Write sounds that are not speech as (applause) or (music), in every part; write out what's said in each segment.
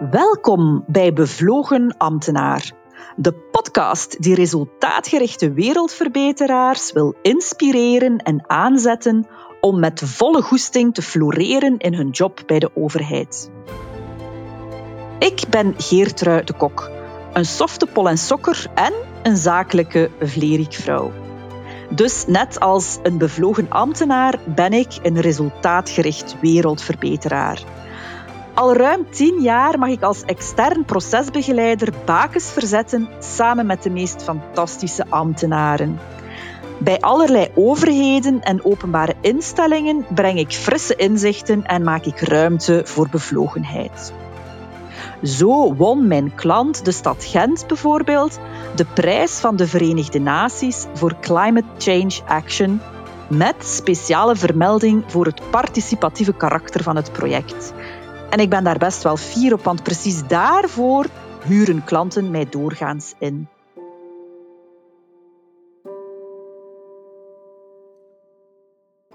Welkom bij Bevlogen Ambtenaar, de podcast die resultaatgerichte wereldverbeteraars wil inspireren en aanzetten om met volle goesting te floreren in hun job bij de overheid. Ik ben Geertrui de Kok, een softe pol en sokker en een zakelijke vlerikvrouw. Dus net als een bevlogen ambtenaar ben ik een resultaatgericht wereldverbeteraar. Al ruim tien jaar mag ik als extern procesbegeleider bakens verzetten samen met de meest fantastische ambtenaren. Bij allerlei overheden en openbare instellingen breng ik frisse inzichten en maak ik ruimte voor bevlogenheid. Zo won mijn klant, de stad Gent bijvoorbeeld, de prijs van de Verenigde Naties voor Climate Change Action met speciale vermelding voor het participatieve karakter van het project. En ik ben daar best wel fier op, want precies daarvoor huren klanten mij doorgaans in.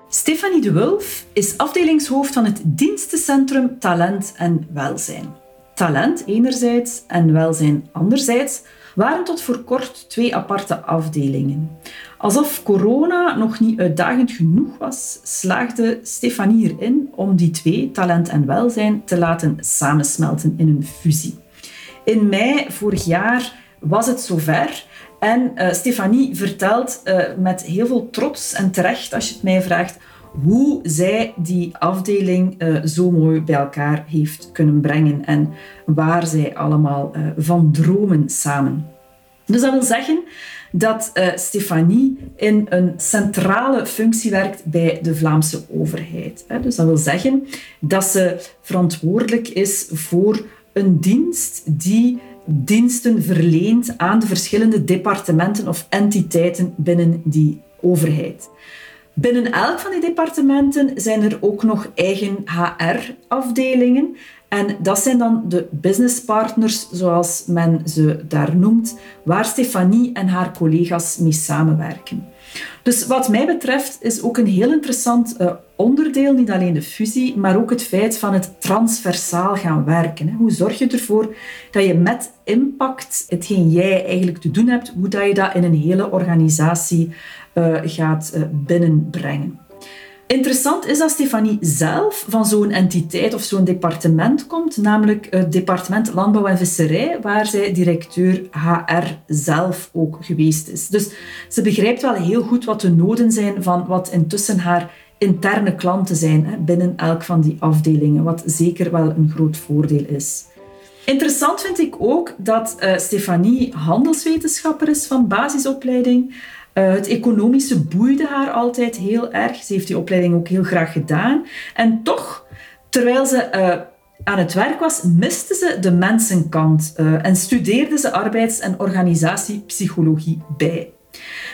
Stefanie de Wulf is afdelingshoofd van het Dienstencentrum Talent en Welzijn. Talent enerzijds en welzijn anderzijds waren tot voor kort twee aparte afdelingen. Alsof corona nog niet uitdagend genoeg was, slaagde Stefanie erin om die twee, talent en welzijn, te laten samensmelten in een fusie. In mei vorig jaar was het zover en uh, Stefanie vertelt uh, met heel veel trots en terecht, als je het mij vraagt, hoe zij die afdeling uh, zo mooi bij elkaar heeft kunnen brengen en waar zij allemaal van dromen samen. Dus dat wil zeggen dat uh, Stefanie in een centrale functie werkt bij de Vlaamse overheid. Dus dat wil zeggen dat ze verantwoordelijk is voor een dienst die diensten verleent aan de verschillende departementen of entiteiten binnen die overheid. Binnen elk van die departementen zijn er ook nog eigen HR-afdelingen. En dat zijn dan de businesspartners, zoals men ze daar noemt, waar Stefanie en haar collega's mee samenwerken. Dus wat mij betreft is ook een heel interessant uh, onderdeel, niet alleen de fusie, maar ook het feit van het transversaal gaan werken. Hoe zorg je ervoor dat je met impact, hetgeen jij eigenlijk te doen hebt, hoe dat je dat in een hele organisatie uh, gaat uh, binnenbrengen. Interessant is dat Stefanie zelf van zo'n entiteit of zo'n departement komt, namelijk het departement Landbouw en Visserij, waar zij directeur HR zelf ook geweest is. Dus ze begrijpt wel heel goed wat de noden zijn van wat intussen haar interne klanten zijn binnen elk van die afdelingen, wat zeker wel een groot voordeel is. Interessant vind ik ook dat uh, Stefanie handelswetenschapper is van basisopleiding. Uh, het economische boeide haar altijd heel erg. Ze heeft die opleiding ook heel graag gedaan. En toch, terwijl ze uh, aan het werk was, miste ze de mensenkant uh, en studeerde ze arbeids- en organisatiepsychologie bij.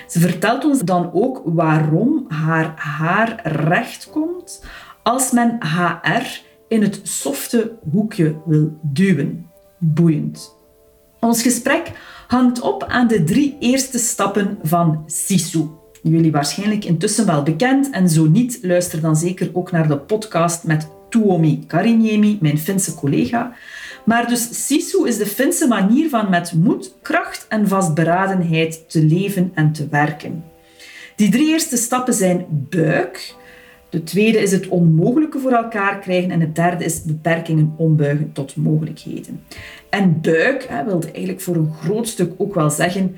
Ze vertelt ons dan ook waarom haar haar recht komt als men HR in het softe hoekje wil duwen. Boeiend. Ons gesprek hangt op aan de drie eerste stappen van SISU. Jullie waarschijnlijk intussen wel bekend en zo niet, luister dan zeker ook naar de podcast met Tuomi Kariniemi, mijn Finse collega. Maar dus SISU is de Finse manier van met moed, kracht en vastberadenheid te leven en te werken. Die drie eerste stappen zijn buik, de tweede is het onmogelijke voor elkaar krijgen en het derde is beperkingen ombuigen tot mogelijkheden. En buik hè, wil eigenlijk voor een groot stuk ook wel zeggen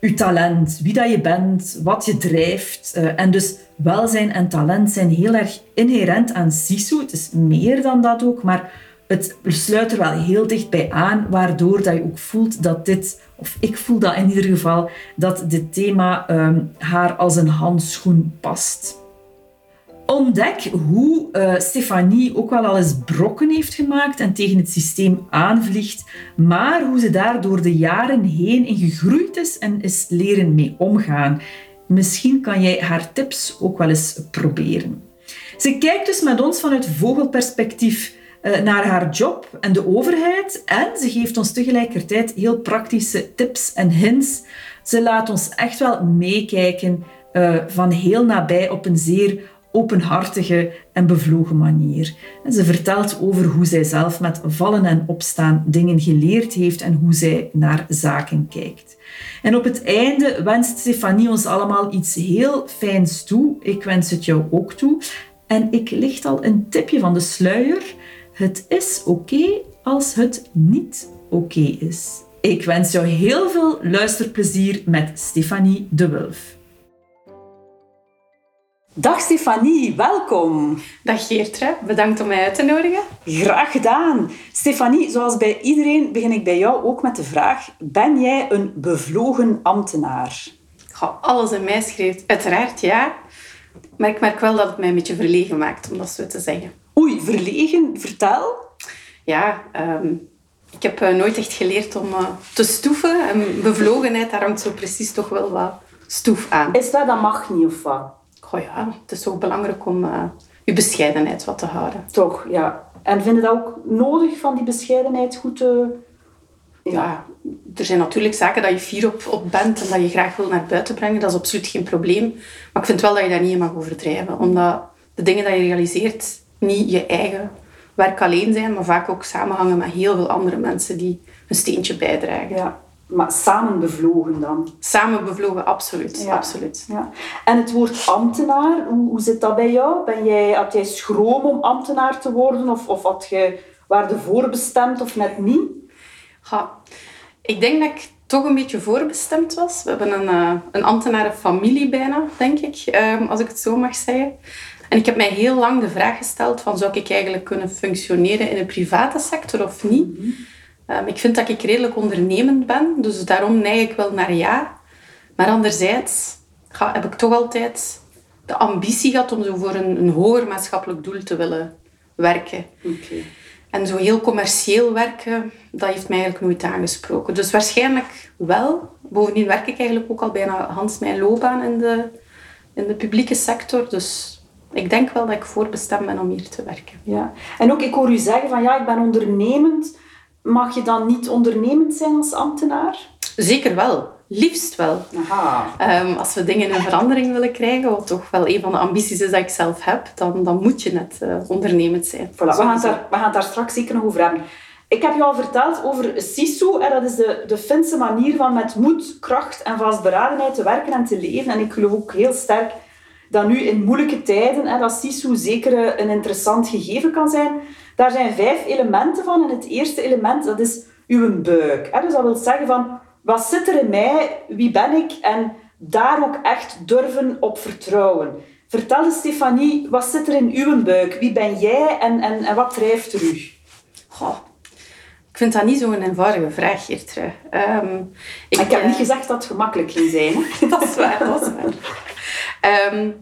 je talent, wie dat je bent, wat je drijft. Uh, en dus welzijn en talent zijn heel erg inherent aan SISU. Het is meer dan dat ook, maar het sluit er wel heel dicht bij aan, waardoor dat je ook voelt dat dit, of ik voel dat in ieder geval, dat dit thema um, haar als een handschoen past. Ontdek hoe uh, Stefanie ook wel al eens brokken heeft gemaakt en tegen het systeem aanvliegt, maar hoe ze daar door de jaren heen in gegroeid is en is leren mee omgaan. Misschien kan jij haar tips ook wel eens proberen. Ze kijkt dus met ons vanuit vogelperspectief uh, naar haar job en de overheid en ze geeft ons tegelijkertijd heel praktische tips en hints. Ze laat ons echt wel meekijken uh, van heel nabij op een zeer openhartige en bevlogen manier. Ze vertelt over hoe zij zelf met vallen en opstaan dingen geleerd heeft en hoe zij naar zaken kijkt. En op het einde wenst Stefanie ons allemaal iets heel fijns toe. Ik wens het jou ook toe. En ik licht al een tipje van de sluier. Het is oké als het niet oké is. Ik wens jou heel veel luisterplezier met Stefanie de Wulf. Dag Stefanie, welkom. Dag Geertre, bedankt om mij uit te nodigen. Graag gedaan. Stefanie, zoals bij iedereen begin ik bij jou ook met de vraag: ben jij een bevlogen ambtenaar? Goh, alles in mij schreef uiteraard ja. Maar ik merk wel dat het mij een beetje verlegen maakt, om dat zo te zeggen. Oei, verlegen? Vertel. Ja, ehm, ik heb uh, nooit echt geleerd om uh, te stoeven. En bevlogenheid, daar hangt zo precies toch wel wat stoef aan. Is dat, dat mag niet of wat? Goh ja, het is toch belangrijk om uh, je bescheidenheid wat te houden. Toch, ja. En vind je dat ook nodig, van die bescheidenheid goed te... Ja, er zijn natuurlijk zaken dat je fier op, op bent en dat je graag wil naar buiten brengen. Dat is absoluut geen probleem. Maar ik vind wel dat je daar niet in mag overdrijven. Omdat de dingen die je realiseert niet je eigen werk alleen zijn, maar vaak ook samenhangen met heel veel andere mensen die een steentje bijdragen. Ja. Maar samen bevlogen dan? Samen bevlogen, absoluut. Ja. absoluut. Ja. En het woord ambtenaar, hoe, hoe zit dat bij jou? Ben jij, had jij schroom om ambtenaar te worden? Of, of had je, waar voorbestemd of net niet? Ja, ik denk dat ik toch een beetje voorbestemd was. We hebben een, uh, een ambtenarenfamilie bijna, denk ik, um, als ik het zo mag zeggen. En ik heb mij heel lang de vraag gesteld van zou ik eigenlijk kunnen functioneren in de private sector of niet? Mhm. Ehm, ik vind dat ik redelijk ondernemend ben, dus daarom neig ik wel naar ja. Maar anderzijds ga, heb ik toch altijd de ambitie gehad om zo voor een, een hoger maatschappelijk doel te willen werken. En zo heel commercieel werken, dat heeft mij eigenlijk nooit aangesproken. Dus waarschijnlijk wel. Bovendien werk ik eigenlijk ook al bijna Hans mijn loopbaan in de, in de publieke sector. Dus ik denk wel dat ik voorbestemd ben om hier te werken. Ja. En ook, ik hoor u zeggen van ja, ik ben ondernemend. Mag je dan niet ondernemend zijn als ambtenaar? Zeker wel. Liefst wel. Aha. Um, als we dingen in verandering willen krijgen, wat toch wel een van de ambities is dat ik zelf heb, dan, dan moet je net uh, ondernemend zijn. Voilà. We, gaan daar, we gaan het daar straks zeker nog over hebben. Ik heb je al verteld over SISU. Dat is de, de Finse manier van met moed, kracht en vastberadenheid te werken en te leven. En ik geloof ook heel sterk dat nu in moeilijke tijden, hè, dat SISU zeker een interessant gegeven kan zijn. Daar zijn vijf elementen van. En het eerste element, dat is uw buik. Hè. Dus dat wil zeggen van, wat zit er in mij? Wie ben ik? En daar ook echt durven op vertrouwen. Vertel eens, Stefanie, wat zit er in uw buik? Wie ben jij en, en, en wat drijft er u? Goh, ik vind dat niet zo'n eenvoudige vraag, Geertrui. Um, ik, ik, heb niet eh, gezegd dat het gemakkelijk ging zijn. (laughs) dat is waar, dat is waar. Um,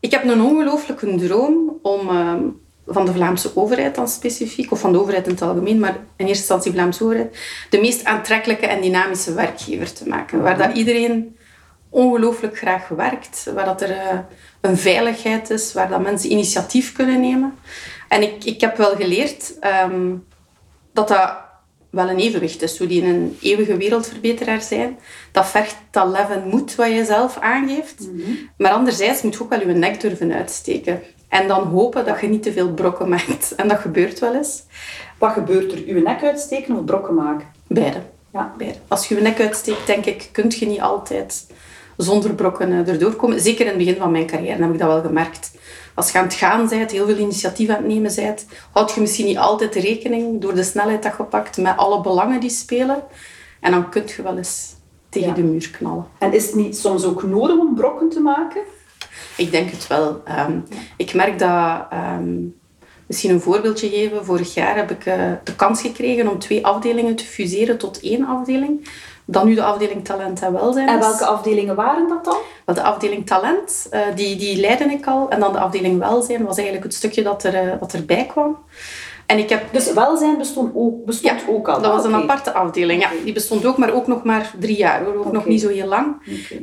ik heb een ongelooflijke droom om um, van de Vlaamse overheid dan specifiek, of van de overheid in het algemeen, maar in eerste instantie Vlaamse overheid, de meest aantrekkelijke en dynamische werkgever te maken. Waar dat iedereen ongelooflijk graag werkt, waar dat er uh, een veiligheid is, waar dat mensen initiatief kunnen nemen. En ik, ik heb wel geleerd um, dat dat wel een evenwicht is. Zo die een eeuwige wereldverbeteraar zijn, dat vergt dat leven moet wat je zelf aangeeft. Mhm. Maar anderzijds moet je ook wel je nek durven uitsteken. En dan hopen dat je niet te veel brokken maakt. En dat gebeurt wel eens. Wat gebeurt er? Je nek uitsteken of brokken maken? Beide. Ja. Beide. Als je je nek uitsteekt, denk ik, kun je niet altijd zonder brokken eh, erdoor komen. Zeker in het begin van mijn carrière heb ik dat wel gemerkt als je aan het gaan bent, heel veel initiatief aan het nemen bent, houd je misschien niet altijd rekening door de snelheid dat je pakt met alle belangen die spelen. En dan kun je wel eens tegen de muur knallen. En is het niet soms ook nodig om brokken te maken? Ik denk het wel. Ehm, ik merk dat... Um, misschien een voorbeeldje geven. Vorig jaar heb ik uh, de kans gekregen om twee afdelingen te fuseren tot één afdeling. Dan nu de afdeling talent en welzijn. En welke afdelingen waren dat dan? Wel, de afdeling talent, uh, die, die leidde ik al. En dan de afdeling welzijn was eigenlijk het stukje dat, er, uh, dat erbij kwam. En ik heb... Dus welzijn bestond ook, bestond ook al? dat was een aparte afdeling. Ja, die bestond ook, maar ook nog maar drie jaar. Hoor. Ook nog niet zo heel lang.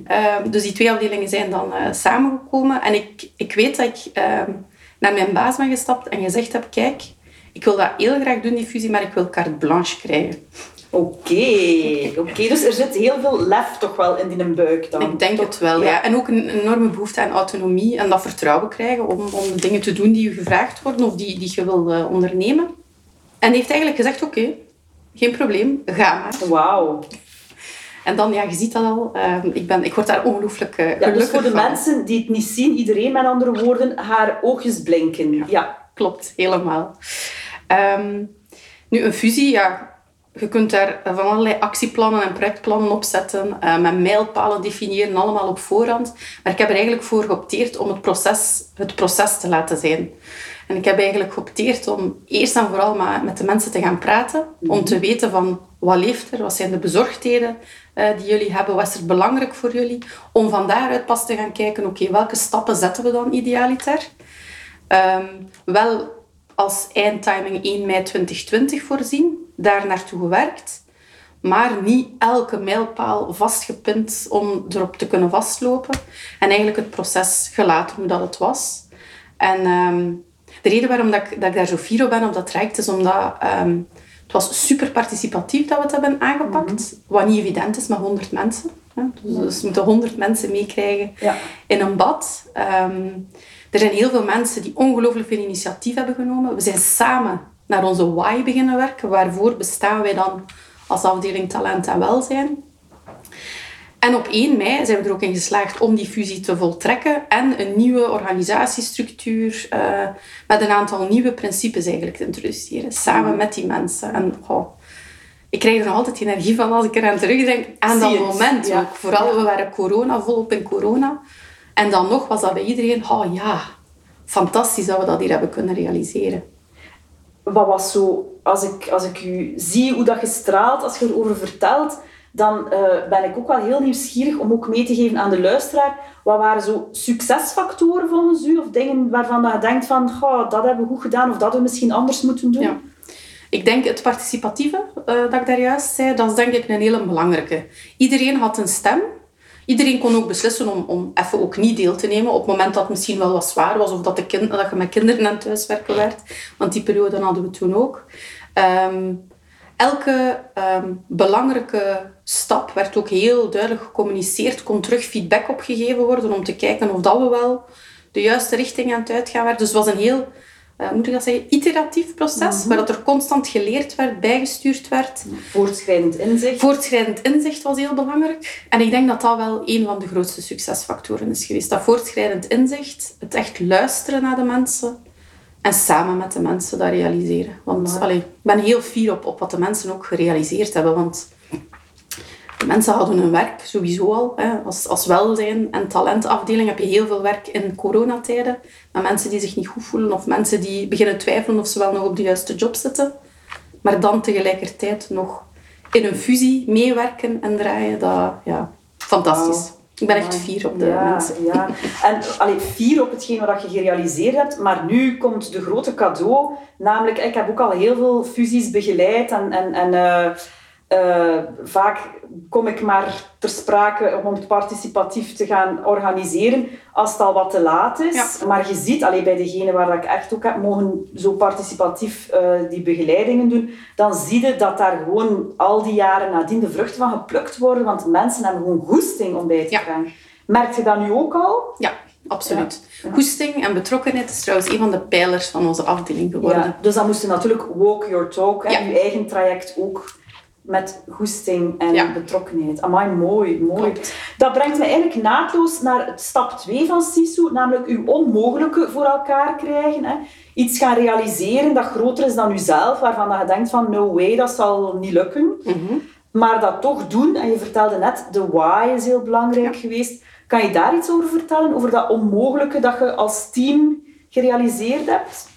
Uh, dus die twee afdelingen zijn dan uh, samengekomen. En ik, ik weet dat ik ehm, naar mijn baas ben gestapt en gezegd heb... Kijk, ik wil dat heel graag doen, die fusie, maar ik wil carte blanche krijgen. Oké, oké. dus er zit heel veel lef toch wel in die buik dan? Ik denk het wel, ja. En ook een enorme behoefte aan autonomie en dat vertrouwen krijgen om, om de dingen te doen die je gevraagd worden of die, die je wil uh, ondernemen. En heeft eigenlijk gezegd, oké, geen probleem, ga maar. Wauw. En dan, ja, je ziet dat al, uh, ik, ben, ik word daar ongelooflijk uh, gelukkig ja, dus voor de mensen die het niet zien, iedereen met andere woorden, haar oogjes blinken. Ja, ja klopt, helemaal. Um, nu, een fusie, ja, je kunt daar van allerlei actieplannen en projectplannen opzetten, uh, met mijlpalen definiëren, allemaal op voorhand. Maar ik heb er eigenlijk voor geopteerd om het proces, het proces te laten zijn. En ik heb eigenlijk geopteerd om eerst en vooral maar met de mensen te gaan praten, om te weten van wat leeft er, wat zijn de bezorgdheden uh, die jullie hebben, wat is er belangrijk voor jullie, om van daaruit pas te gaan kijken, oké, welke stappen zetten we dan idealiter? Um, wel als eindtiming 1 mei 2020 voorzien, daar naartoe gewerkt, maar niet elke mijlpaal vastgepind om erop te kunnen vastlopen. En eigenlijk het proces gelaten hoe dat het was. En ehm, de reden waarom dat ik, dat ik daar zo fier op ben op dat traject is omdat um, het was super participatief dat we het hebben aangepakt. Mhm. Wat niet evident is met 100 mensen. Hè. Dus, dus we moeten 100 mensen meekrijgen ja. in een bad. Um, er zijn heel veel mensen die ongelooflijk veel initiatief hebben genomen. We zijn samen naar onze why beginnen werken. Waarvoor bestaan wij dan als afdeling talent en welzijn? En op 1 mei zijn we er ook in geslaagd om die fusie te voltrekken en een nieuwe organisatiestructuur uh, met een aantal nieuwe principes eigenlijk te introduceren, samen met die mensen. En oh, ik krijg er nog altijd energie van als ik eraan terugdenk aan dat moment. Ook. Vooral, we waren corona, volop in corona. En dan nog was dat bij iedereen, oh ja, fantastisch dat we dat hier hebben kunnen realiseren. Wat was zo, als ik, als ik u zie hoe dat je straalt, als je erover vertelt, dan uh, ben ik ook wel heel nieuwsgierig om ook mee te geven aan de luisteraar. Wat waren zo succesfactoren volgens u? Of dingen waarvan dat je denkt van, dat hebben we goed gedaan of dat we misschien anders moeten doen? Ik denk het participatieve, uh, dat ik daar juist zei, dat is denk ik een hele belangrijke. Iedereen had een stem Iedereen kon ook beslissen om, om even ook niet deel te nemen op het moment dat het misschien wel wat zwaar was of dat, de kind, dat je met kinderen aan thuiswerken werd. Want die periode hadden we toen ook. Ehm, elke ehm, belangrijke stap werd ook heel duidelijk gecommuniceerd, kon terug feedback opgegeven worden om te kijken of dat we wel de juiste richting aan het uitgaan waren. Dus was een heel uh, moet ik dat zeggen, iteratief proces, mm waar dat er constant geleerd werd, bijgestuurd werd. Voortschrijdend inzicht. Voortschrijdend inzicht was heel belangrijk. En ik denk dat dat wel een van de grootste succesfactoren is geweest. Dat voortschrijdend inzicht, het echt luisteren naar de mensen en samen met de mensen dat realiseren. Want allee, ik ben heel fier op, op wat de mensen ook gerealiseerd hebben, want mensen hadden hun werk sowieso al. Hè. Als, als welzijn- en talentafdeling heb je heel veel werk in coronatijden. Met mensen die zich niet goed voelen of mensen die beginnen twijfelen of ze wel nog op de juiste job zitten. Maar dan tegelijkertijd nog in een fusie meewerken en draaien. Dat, ja, fantastisch. Ik ben echt fier op de mensen. Ja. En allee, fier op hetgeen wat je gerealiseerd hebt. Maar nu komt de grote cadeau. Namelijk, ik heb ook al heel veel fusies begeleid. En, en, en uh, uh, vaak kom ik maar ter sprake om het participatief te gaan organiseren als het al wat te laat is. Maar je ziet, alleen bij degene waar ik echt ook heb mogen zo participatief uh, die begeleidingen doen, dan zie je dat daar gewoon al die jaren nadien de vruchten van geplukt worden, want mensen hebben gewoon goesting om bij te ja. gaan. Merk je dat nu ook al? Ja, absoluut. Ja. Goesting en betrokkenheid is trouwens een van de pijlers van onze afdeling geworden. Ja, dus dan moest je natuurlijk walk your talk en je eigen traject ook met goesting en betrokkenheid. Amai, mooi, mooi. Dat brengt me eigenlijk naadloos naar stap 2 van SISU, namelijk uw onmogelijke voor elkaar krijgen. Hè. Iets gaan realiseren dat groter is dan uzelf, waarvan je denkt van no way, dat zal niet lukken. Mhm. Maar dat toch doen, en je vertelde net, de why is heel belangrijk geweest. Kan je daar iets over vertellen, over dat onmogelijke dat je als team gerealiseerd hebt?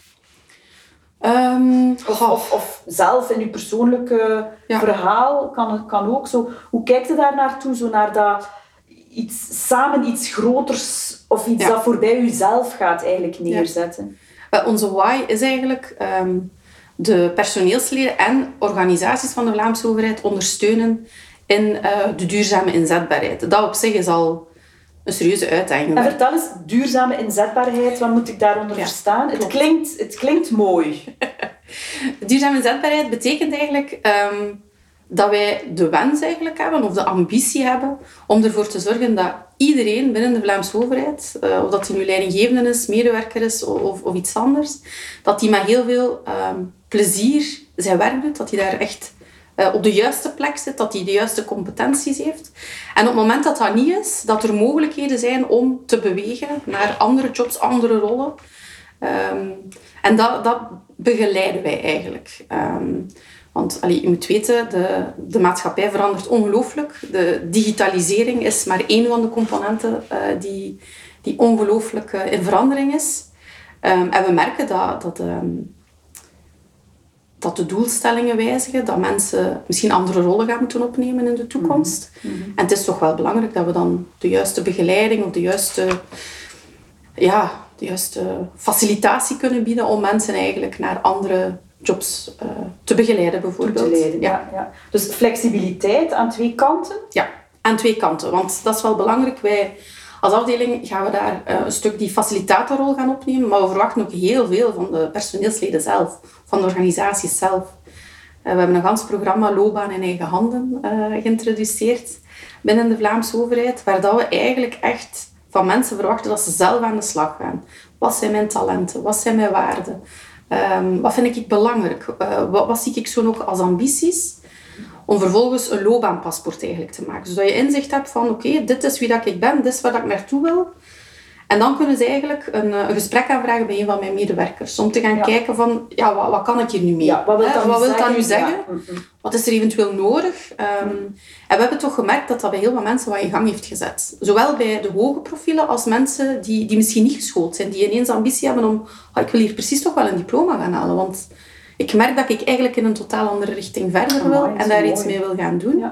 Um, of, of, of, zelf in je persoonlijke verhaal kan, kan ook zo. Hoe kijkt je daar naartoe? Zo naar dat iets, samen iets groters of iets dat voorbij jezelf gaat eigenlijk neerzetten? Ja. onze why is eigenlijk um, de personeelsleden en organisaties van de Vlaamse overheid ondersteunen in uh, de duurzame inzetbaarheid. Dat op zich is al een serieuze uitdaging. En vertel eens, duurzame inzetbaarheid, wat moet ik daaronder verstaan? Het, klinkt, het klinkt mooi. (laughs) Duurzame inzetbaarheid betekent eigenlijk ehm, dat wij de wens eigenlijk hebben, of de ambitie hebben, om ervoor te zorgen dat iedereen binnen de Vlaamse overheid, uh, of dat hij nu leidinggevende is, medewerker is of, of iets anders, dat hij met heel veel ehm, plezier zijn werk doet, dat hij daar echt op de juiste plek zit, dat hij de juiste competenties heeft. En op het moment dat dat niet is, dat er mogelijkheden zijn om te bewegen naar andere jobs, andere rollen. Um, en dat, dat begeleiden wij eigenlijk. Um, want allee, je moet weten, de, de maatschappij verandert ongelooflijk. De digitalisering is maar één van de componenten uh, die, die ongelooflijk uh, in verandering is. Um, en we merken dat, dat, dat de doelstellingen wijzigen, dat mensen misschien andere rollen gaan moeten opnemen in de toekomst. Mm -hmm. En het is toch wel belangrijk dat we dan de juiste begeleiding of de juiste, ja, de juiste facilitatie kunnen bieden om mensen eigenlijk naar andere jobs uh, te begeleiden bijvoorbeeld. Te leiden, ja. Ja, Dus flexibiliteit aan twee kanten? Ja, aan twee kanten. Want dat is wel belangrijk. Wij als afdeling gaan we daar uh, een stuk die facilitatorrol gaan opnemen, maar we verwachten ook heel veel van de personeelsleden zelf, van de organisaties zelf. Uh, we hebben een gans programma Loopbaan in eigen handen geïntroduceerd binnen de Vlaamse overheid, waar dat we eigenlijk echt van mensen verwachten dat ze zelf aan de slag gaan. Wat zijn mijn talenten? Wat zijn mijn waarden? Um, wat vind ik belangrijk? Uh, wat, zie ik zo nog als ambities? Om vervolgens een loopbaanpaspoort eigenlijk te maken. Zodat je inzicht hebt van, oké, dit is wie dat ik ben, dit is waar ik naartoe wil. En dan kunnen ze eigenlijk een, een, gesprek aanvragen bij een van mijn medewerkers. Om te gaan ja. kijken van, ja, wat, wat, kan ik hier nu mee? Ja, wat wil dat, wat wil dat nu zeggen? Ja. Wat is er eventueel nodig? Um, en we hebben toch gemerkt dat dat bij heel veel mensen wat in gang heeft gezet. Zowel bij de hoge profielen als mensen die, die misschien niet geschoold zijn. Die ineens ambitie hebben om, oh, ik wil hier precies toch wel een diploma gaan halen. Want ik merk dat ik eigenlijk in een totaal andere richting verder wil. En daar mooi. iets mee wil gaan doen.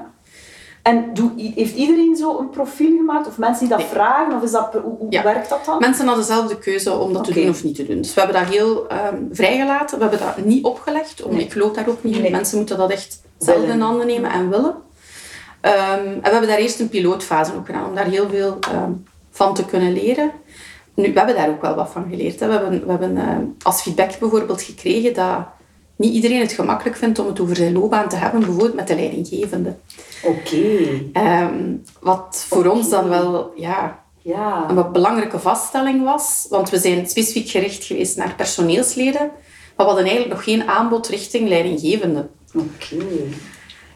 En doe, heeft iedereen zo een profiel gemaakt? Of mensen die dat Nee. vragen? Of is dat, hoe hoe Ja. werkt dat dan? Mensen hadden zelf de keuze om dat te doen of niet te doen. Dus we hebben dat heel ehm, vrijgelaten. We hebben dat niet opgelegd. Om, Nee. Ik geloof daar ook niet in. Nee. Mensen moeten dat echt zelf in handen nemen en willen. Ehm, en we hebben daar eerst een pilootfase ook gedaan. Om daar heel veel ehm, van te kunnen leren. Nu, we hebben daar ook wel wat van geleerd. Hè. We hebben, we hebben als feedback bijvoorbeeld gekregen dat niet iedereen het gemakkelijk vindt om het over zijn loopbaan te hebben. Bijvoorbeeld met de leidinggevende. Oké. Ehm, wat voor ons dan wel... Ja, Ja. een wat belangrijke vaststelling was. Want we zijn specifiek gericht geweest naar personeelsleden. Maar we hadden eigenlijk nog geen aanbod richting leidinggevende. Oké.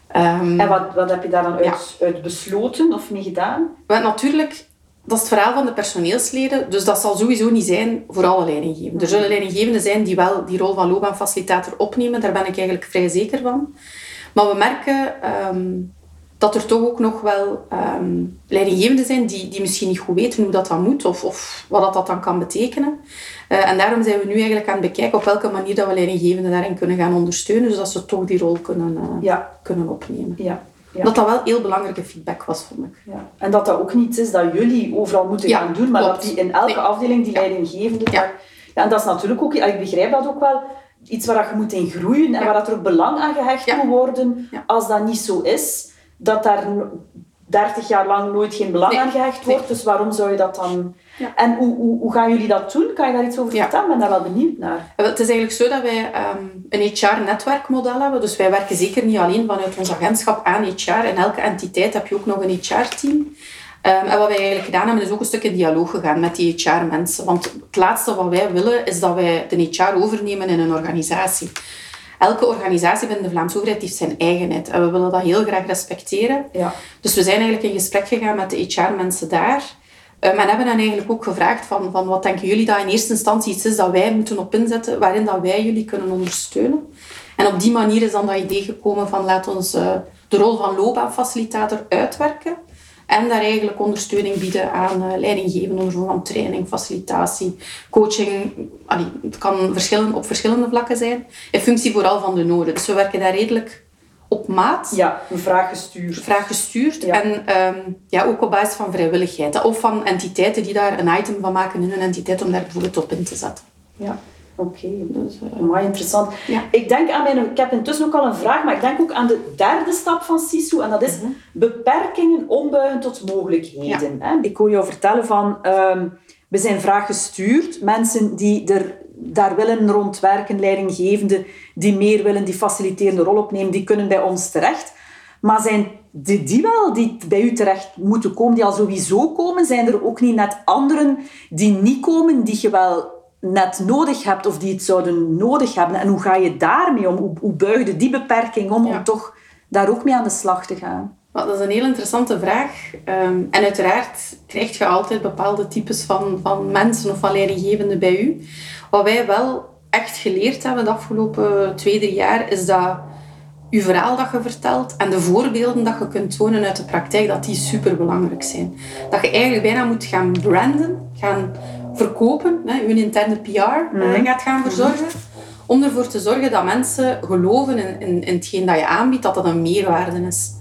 Ehm, En wat, wat heb je daar dan uit, uit besloten of niet gedaan? want natuurlijk, dat is het verhaal van de personeelsleden. Dus dat zal sowieso niet zijn voor alle leidinggevenden. Er zullen leidinggevenden zijn die wel die rol van loopbaanfacilitator opnemen. Daar ben ik eigenlijk vrij zeker van. Maar we merken ehm, dat er toch ook nog wel ehm, leidinggevenden zijn die, die misschien niet goed weten hoe dat dan moet of, of wat dat, dat dan kan betekenen. Eh, en daarom zijn we nu eigenlijk aan het bekijken op welke manier dat we leidinggevenden daarin kunnen gaan ondersteunen, zodat ze toch die rol kunnen, eh, Ja. kunnen opnemen. Ja. Ja. Dat dat wel heel belangrijke feedback was, vond ik. Ja. En dat dat ook niet is dat jullie overal moeten Ja, gaan doen, maar klopt. dat die in elke Nee. afdeling die leidinggevende... Daar- Ja, en dat is natuurlijk ook, ik begrijp dat ook wel, iets waar dat je moet in groeien en waar dat er ook belang aan gehecht moet worden. Als dat niet zo is, dat daar no- 30 jaar lang nooit geen belang Nee. aan gehecht Nee. wordt. Dus waarom zou je dat dan... Ja. En hoe, hoe, hoe gaan jullie dat doen? Kan je daar iets over Ja. vertellen? Ik ben daar wel benieuwd naar. Eh, Het is eigenlijk zo dat wij ehm, een HR-netwerkmodel hebben. Dus wij werken zeker niet alleen vanuit ons agentschap aan HR. In elke entiteit heb je ook nog een HR-team. Ehm, en wat wij eigenlijk gedaan hebben, is ook een stuk in dialoog gegaan met die HR-mensen. Want het laatste wat wij willen, is dat wij de HR overnemen in een organisatie. Elke organisatie binnen de Vlaamse overheid heeft zijn eigenheid. En we willen dat heel graag respecteren. Ja. Dus we zijn eigenlijk in gesprek gegaan met de HR-mensen daar. Um, en hebben hen eigenlijk ook gevraagd van, van wat denken jullie dat in eerste instantie iets is dat wij moeten op inzetten, waarin dat wij jullie kunnen ondersteunen. En op die manier is dan dat idee gekomen van laat ons eh, de rol van loopbaanfacilitator uitwerken. En daar eigenlijk ondersteuning bieden aan eh leidinggevenden van training, facilitatie, coaching. Het kan verschillen, op verschillende vlakken zijn. In functie vooral van de noden. Dus we werken daar redelijk op maat ja, een vraag gestuurd. vraag gestuurd. Ja. En ehm, ja, ook op basis van vrijwilligheid. Of van entiteiten die daar een item van maken in hun entiteit om daar bijvoorbeeld op in te zetten. Ja, oké. Dus, eh, Mooi interessant. Ja. Ik denk aan mijn, ik heb intussen ook al een vraag, maar ik denk ook aan de derde stap van SISU en dat is Mhm. beperkingen ombuigen tot mogelijkheden. Hè? Ik hoor jou vertellen van, ehm, we zijn vraaggestuurd. Mensen die er daar willen rondwerken, leidinggevenden die meer willen, die faciliterende rol opnemen, die kunnen bij ons terecht. Maar zijn die, die wel die bij u terecht moeten komen, die al sowieso komen, zijn er ook niet net anderen die niet komen, die je wel net nodig hebt of die het zouden nodig hebben? En hoe ga je daarmee om? Hoe, hoe buigde die beperking om om toch daar ook mee aan de slag te gaan? Dat is een heel interessante vraag. Ehm, en uiteraard krijg je altijd bepaalde types van, van mensen of van leidinggevenden bij u. Wat wij wel echt geleerd hebben de afgelopen twee, drie jaar, is dat je verhaal dat je vertelt en de voorbeelden dat je kunt tonen uit de praktijk, dat die superbelangrijk zijn. Dat je eigenlijk bijna moet gaan branden, gaan verkopen, hè, je interne PR mm gaat gaan verzorgen, om ervoor te zorgen dat mensen geloven in, in, in hetgeen dat je aanbiedt, dat dat een meerwaarde is.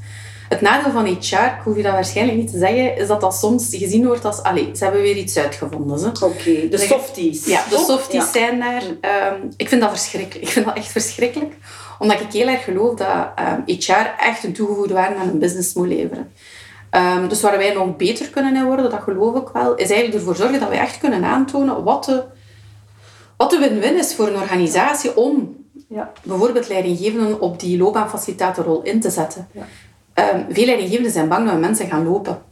Het nadeel van HR, ik hoef je dat waarschijnlijk niet te zeggen, is dat dat soms gezien wordt als, allee, ze hebben weer iets uitgevonden. Oké, de softies. Ja, de softies zijn daar. Um, ik vind dat verschrikkelijk. Ik vind dat echt verschrikkelijk. Omdat ik heel erg geloof dat um, ehm, HR echt een toegevoegde waarde aan een business moet leveren. Um, dus waar wij nog beter kunnen in worden, dat geloof ik wel, is eigenlijk ervoor zorgen dat wij echt kunnen aantonen wat de, wat de win-win is voor een organisatie om ja. bijvoorbeeld leidinggevenden op die loopbaanfacilitatorrol in te zetten. Ja. Um, veel leidinggevenden zijn bang dat mensen gaan lopen.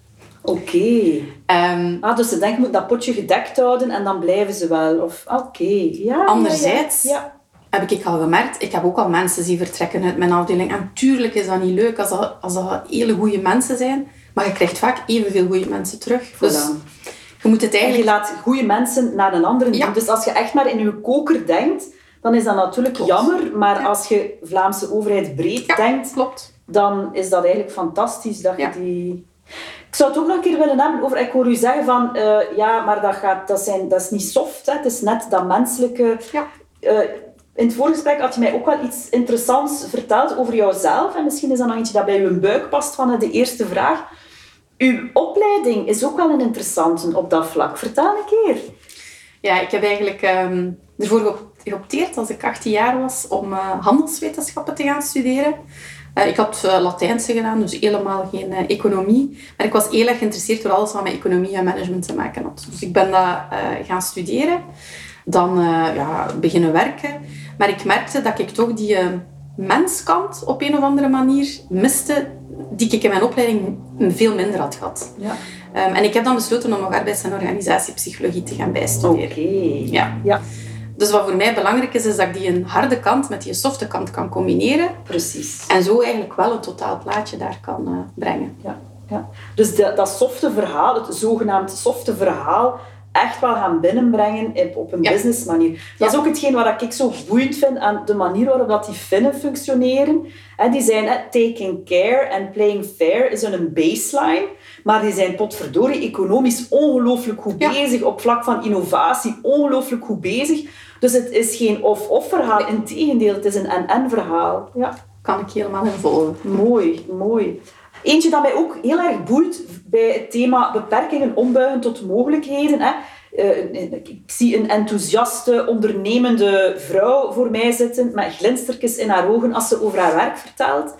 Oké. Um, ah, dus ze denken, moet dat potje gedekt houden en dan blijven ze wel. Of, oké, ja. Anderzijds ja, heb ik al gemerkt, ik heb ook al mensen die vertrekken uit mijn afdeling. En tuurlijk is dat niet leuk als dat, als dat hele goede mensen zijn. Maar je krijgt vaak evenveel goede mensen terug. Dus je moet het eigenlijk... je laat goede mensen naar een andere ja. Dus als je echt maar in je koker denkt, dan is dat natuurlijk jammer. Maar als je Vlaamse overheid breed denkt... klopt dan is dat eigenlijk fantastisch dat je die... Ik zou het ook nog een keer willen hebben over... Ik hoor u zeggen van... Uh, ja, maar dat, gaat, dat, zijn, dat is niet soft. Hè. Het is net dat menselijke... Ja. Uh, in het voorgesprek had je mij ook wel iets interessants verteld over jouzelf. En misschien is dat nog eentje dat bij uw buik past van de eerste vraag. Uw opleiding is ook wel een interessante op dat vlak. Vertel een keer. Ja, ik heb eigenlijk um, ervoor geopteerd als ik 18 jaar was om uh, handelswetenschappen te gaan studeren. Uh, ik had uh, Latijnse gedaan, dus helemaal geen uh, economie. Maar ik was heel erg geïnteresseerd door alles wat met economie en management te maken had. Dus ik ben dat gaan studeren, dan ja, beginnen werken. Maar ik merkte dat ik toch die menskant op een of andere manier miste, die ik in mijn opleiding veel minder had gehad. Ja. Um, en ik heb dan besloten om nog arbeids- en organisatiepsychologie te gaan bijstuderen. Oké. Ja. ja. Dus wat voor mij belangrijk is, is dat ik die een harde kant met die softe kant kan combineren. Precies. En zo eigenlijk wel een totaal plaatje daar kan uh, brengen. Ja. Ja. Dus de, dat softe verhaal, het zogenaamd softe verhaal, echt wel gaan binnenbrengen op een business manier. Dat is ook hetgeen wat ik zo boeiend vind aan de manier waarop dat die Finnen functioneren. Die zijn taking care en playing fair is een baseline. Maar die zijn potverdorie economisch ongelooflijk goed bezig. Op vlak van innovatie ongelooflijk goed bezig. Dus het is geen of-of verhaal. Integendeel, het is een en-en verhaal. Ja. Kan ik helemaal in volgen. Mooi, mooi. Eentje dat mij ook heel erg boeit bij het thema beperkingen ombuigen tot mogelijkheden. Hè. Uh, ik zie een enthousiaste, ondernemende vrouw voor mij zitten met glinstertjes in haar ogen als ze over haar werk vertelt.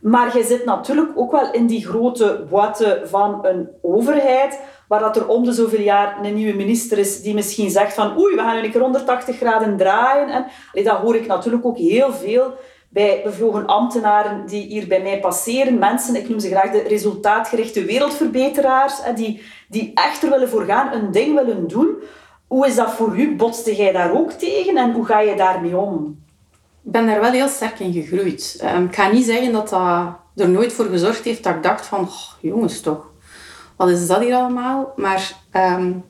Maar je zit natuurlijk ook wel in die grote boete van een overheid, waar dat er om de zoveel jaar een nieuwe minister is die misschien zegt van oei, we gaan een keer 180 graden draaien. En, dat hoor ik natuurlijk ook heel veel bij bevlogen ambtenaren die hier bij mij passeren. Mensen, ik noem ze graag de resultaatgerichte wereldverbeteraars, die, die echt er willen voor gaan, een ding willen doen. Hoe is dat voor u? Botste jij daar ook tegen en hoe ga je daarmee om? Ik ben daar wel heel sterk in gegroeid. Um, ik ga niet zeggen dat dat er nooit voor gezorgd heeft dat ik dacht van, jongens toch, wat is dat hier allemaal? Maar um,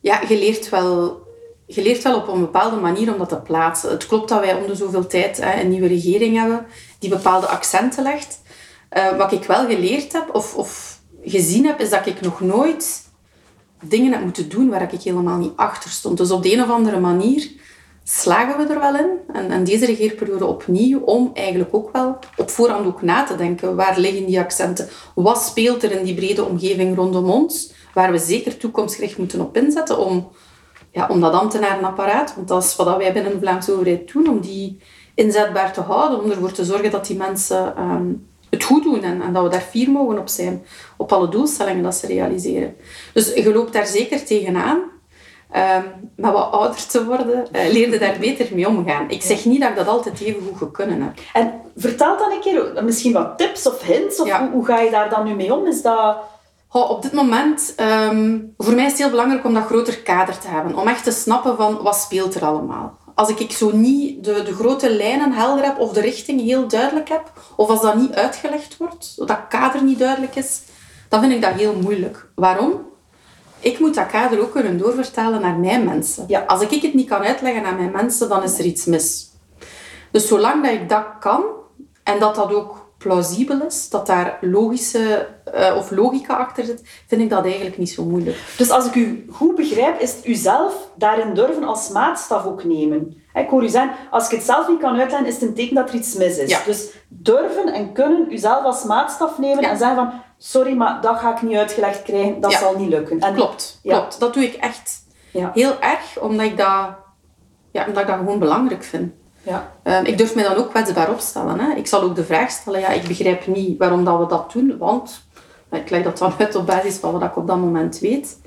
ja, je leert wel je leert wel op een bepaalde manier om dat te plaatsen. Het klopt dat wij om de zoveel tijd hè, een nieuwe regering hebben die bepaalde accenten legt. Uh, wat ik wel geleerd heb of, of gezien heb, is dat ik nog nooit dingen heb moeten doen waar ik helemaal niet achter stond. Dus op de een of andere manier slagen we er wel in. En, en deze regeerperiode opnieuw om eigenlijk ook wel op voorhand ook na te denken. Waar liggen die accenten? Wat speelt er in die brede omgeving rondom ons? Waar we zeker toekomstgericht moeten op inzetten om ja, om dat ambtenarenapparaat, want dat is wat wij binnen de Vlaamse overheid doen, om die inzetbaar te houden, om ervoor te zorgen dat die mensen ehm, het goed doen en, en, dat we daar fier mogen op zijn, op alle doelstellingen dat ze realiseren. Dus je loopt daar zeker tegenaan. Um, maar wat ouder te worden, uh, (laughs) leerde daar beter mee omgaan. Ik zeg niet dat ik dat altijd even goed gekunnen heb. En vertel dan een keer misschien wat tips of hints. Of hoe, hoe, ga je daar dan nu mee om? Is dat... Oh, op dit moment, um, voor mij is het heel belangrijk om dat groter kader te hebben. Om echt te snappen van wat speelt er allemaal. Als ik zo niet de, de grote lijnen helder heb of de richting heel duidelijk heb, of als dat niet uitgelegd wordt, dat kader niet duidelijk is, dan vind ik dat heel moeilijk. Waarom? Ik moet dat kader ook kunnen doorvertalen naar mijn mensen. Ja. Als ik het niet kan uitleggen aan mijn mensen, dan is er iets mis. Dus zolang dat ik dat kan en dat dat ook plausibel is, dat daar logische uh, of logica achter zit, vind ik dat eigenlijk niet zo moeilijk. Dus als ik u goed begrijp, is het u zelf daarin durven als maatstaf ook nemen. Ik hoor u zeggen, als ik het zelf niet kan uitleggen, is het een teken dat er iets mis is. Dus durven en kunnen uzelf als maatstaf nemen en zeggen van, sorry, maar dat ga ik niet uitgelegd krijgen, dat zal niet lukken. En, klopt, klopt. Dat doe ik echt heel erg, omdat ik dat, ja, omdat ik dat gewoon belangrijk vind. Ja. Um, ik durf mij dan ook kwetsbaar opstellen. Hè. Ik zal ook de vraag stellen, ja, ik begrijp niet waarom dat we dat doen, want ik leg dat dan uit op basis van wat ik op dat moment weet.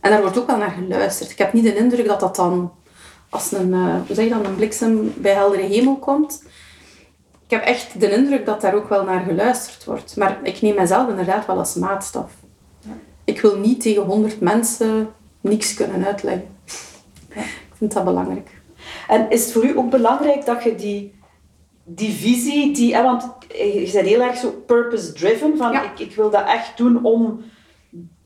En daar wordt ook wel naar geluisterd. Ik heb niet de indruk dat dat dan als een, uh, hoe zeg je dan, een bliksem bij heldere hemel komt. Ik heb echt de indruk dat daar ook wel naar geluisterd wordt. Maar ik neem mezelf inderdaad wel als maatstaf. Ik wil niet tegen honderd mensen niks kunnen uitleggen. Ik vind dat belangrijk. En is het voor u ook belangrijk dat je die, die visie, die, want je bent heel erg zo purpose-driven, van ik, ik wil dat echt doen om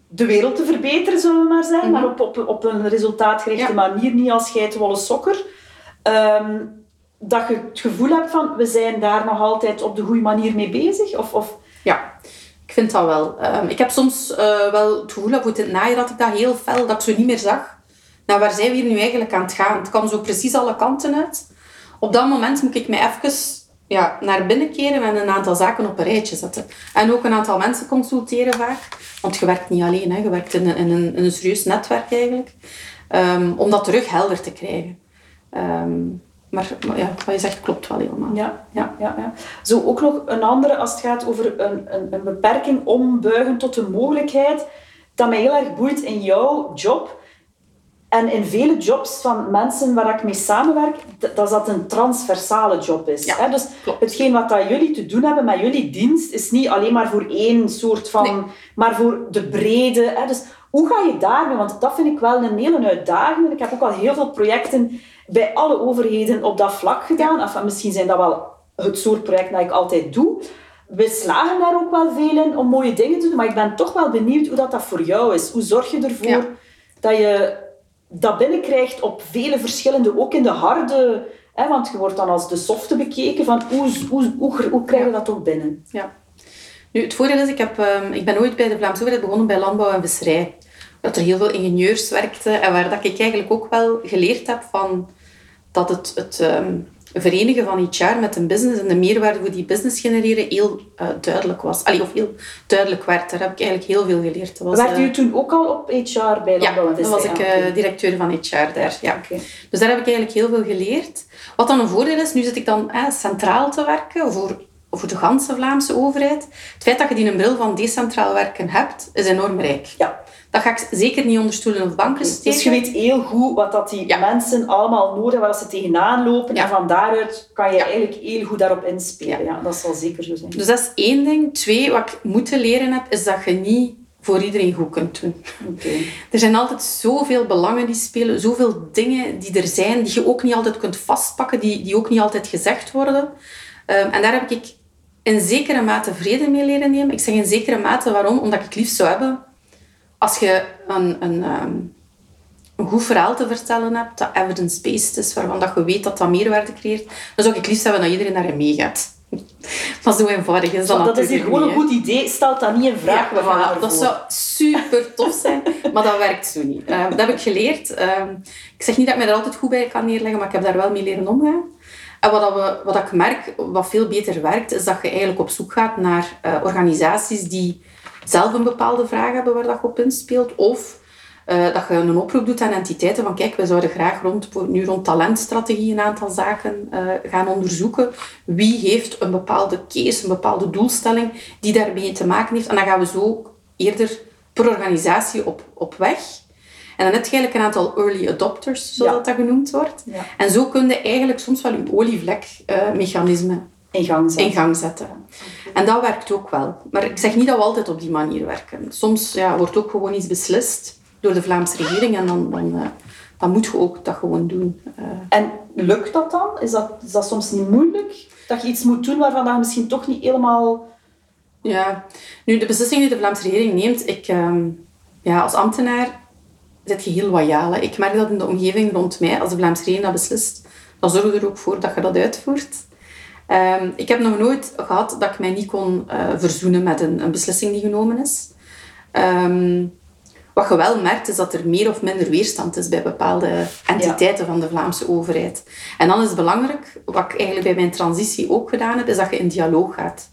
de wereld te verbeteren, zullen we maar zeggen, maar mhm. op, op, op een resultaatgerichte manier, niet als geitenwolle sokker. Ehm, dat je het gevoel hebt van, we zijn daar nog altijd op de goede manier mee bezig? Of, of... Ja, ik vind dat wel. Um, ik heb soms uh, wel het gevoel, dat het najaar dat ik dat heel fel, dat ik zo niet meer zag. Nou, waar zijn we hier nu eigenlijk aan het gaan? Het kan zo precies alle kanten uit. Op dat moment moet ik mij even ja, naar binnen keren en een aantal zaken op een rijtje zetten. En ook een aantal mensen consulteren vaak. Want je werkt niet alleen, hè. je werkt in een, een, een serieus netwerk eigenlijk. Um, om dat terug helder te krijgen. Um, maar, maar, ja, wat je zegt klopt wel helemaal. Ja, ja, ja, ja. Zo ook nog een andere als het gaat over een, een, een beperking ombuigen tot een mogelijkheid. Dat mij heel erg boeit in jouw job en in vele jobs van mensen waar ik mee samenwerk, dat dat een transversale job is. Ja, Dus klopt. hetgeen wat dat jullie te doen hebben met jullie dienst, is niet alleen maar voor één soort van... Maar voor de brede. Hè? Dus hoe ga je daarmee? Want dat vind ik wel een hele uitdaging. Ik heb ook al heel veel projecten bij alle overheden op dat vlak gedaan. Enfin, misschien zijn dat wel het soort project dat ik altijd doe. We slagen daar ook wel veel in om mooie dingen te doen. Maar ik ben toch wel benieuwd hoe dat, dat voor jou is. Hoe zorg je ervoor dat je dat binnenkrijgt op vele verschillende, ook in de harde... Hè, want je wordt dan als de softe bekeken van hoe, hoe, hoe, hoe krijg je dat toch binnen? Ja. Nu, het voordeel is, ik, heb, um, ik ben ooit bij de Vlaamse overheid begonnen bij landbouw en visserij. Dat er heel veel ingenieurs werkten en waar dat ik eigenlijk ook wel geleerd heb van dat het, het um, verenigen van HR met een business en de meerwaarde voor die business genereren heel uh, duidelijk was. Allee, of heel duidelijk werd. Daar heb ik eigenlijk heel veel geleerd. Was, werd u uh, toen ook al op HR bij Ja, dan was ik uh, directeur van HR daar. Ja. Okay. Dus daar heb ik eigenlijk heel veel geleerd. Wat dan een voordeel is, nu zit ik dan centraal te werken voor, voor de ganse Vlaamse overheid. Het feit dat je die een bril van decentraal werken hebt, is enorm rijk. Ja. Dat ga ik zeker niet onder stoelen of banken steken. Dus je weet heel goed wat dat die mensen allemaal nodig hebben, waar ze tegenaan lopen. En van daaruit kan je eigenlijk heel goed daarop inspelen. Ja. dat zal zeker zo zijn. Dus dat is één ding. Twee, wat ik moeten leren heb, is dat je niet voor iedereen goed kunt doen. Okay. Er zijn altijd zoveel belangen die spelen, zoveel dingen die er zijn, die je ook niet altijd kunt vastpakken, die, die ook niet altijd gezegd worden. Um, en daar heb ik in zekere mate vrede mee leren nemen. Ik zeg in zekere mate waarom, omdat ik het liefst zou hebben als je een, een, ehm, een goed verhaal te vertellen hebt, dat evidence-based is, waarvan dat je weet dat dat meerwaarde creëert, dan zou ik het liefst hebben dat iedereen daarin meegaat. (laughs) Maar zo eenvoudig is dat, dat is hier gewoon een goed idee. Stelt dat niet in vraag. Ja, dat zou super tof zijn, maar dat werkt zo niet. Uh, dat heb ik geleerd. Uh, ik zeg niet dat ik me daar altijd goed bij kan neerleggen, maar ik heb daar wel mee leren omgaan. En wat, we, wat ik merk, wat veel beter werkt, is dat je eigenlijk op zoek gaat naar uh, organisaties die zelf een bepaalde vraag hebben waar dat je op inspeelt. Of uh, dat je een oproep doet aan entiteiten van kijk, we zouden graag rond, nu rond talentstrategie een aantal zaken uh, gaan onderzoeken. Wie heeft een bepaalde case, een bepaalde doelstelling die daarmee te maken heeft. En dan gaan we zo eerder per organisatie op, op weg. En dan heb je eigenlijk een aantal early adopters, zoals Ja. dat, genoemd wordt. Ja. En zo kun je eigenlijk soms wel je olievlek-mechanisme In gang zetten. in gang zetten. En dat werkt ook wel. Maar ik zeg niet dat we altijd op die manier werken. Soms ja, wordt ook gewoon iets beslist door de Vlaamse regering en dan, dan, eh, dan moet je ook dat gewoon doen. Eh, En lukt dat dan? Is dat, is dat soms niet moeilijk? Dat je iets moet doen waarvan je misschien toch niet helemaal... Ja, nu de beslissing die de Vlaamse regering neemt, ik, ehm, ja, als ambtenaar zit je heel loyaal. hè. Ik merk dat in de omgeving rond mij, als de Vlaamse regering dat beslist, dan zorg je er ook voor dat je dat uitvoert. Ehm, ik heb nog nooit gehad dat ik mij niet kon eh, verzoenen met een, een beslissing die genomen is. Ehm, wat je wel merkt, is dat er meer of minder weerstand is bij bepaalde entiteiten van de Vlaamse overheid. En dan is het belangrijk, wat ik eigenlijk bij mijn transitie ook gedaan heb, is dat je in dialoog gaat.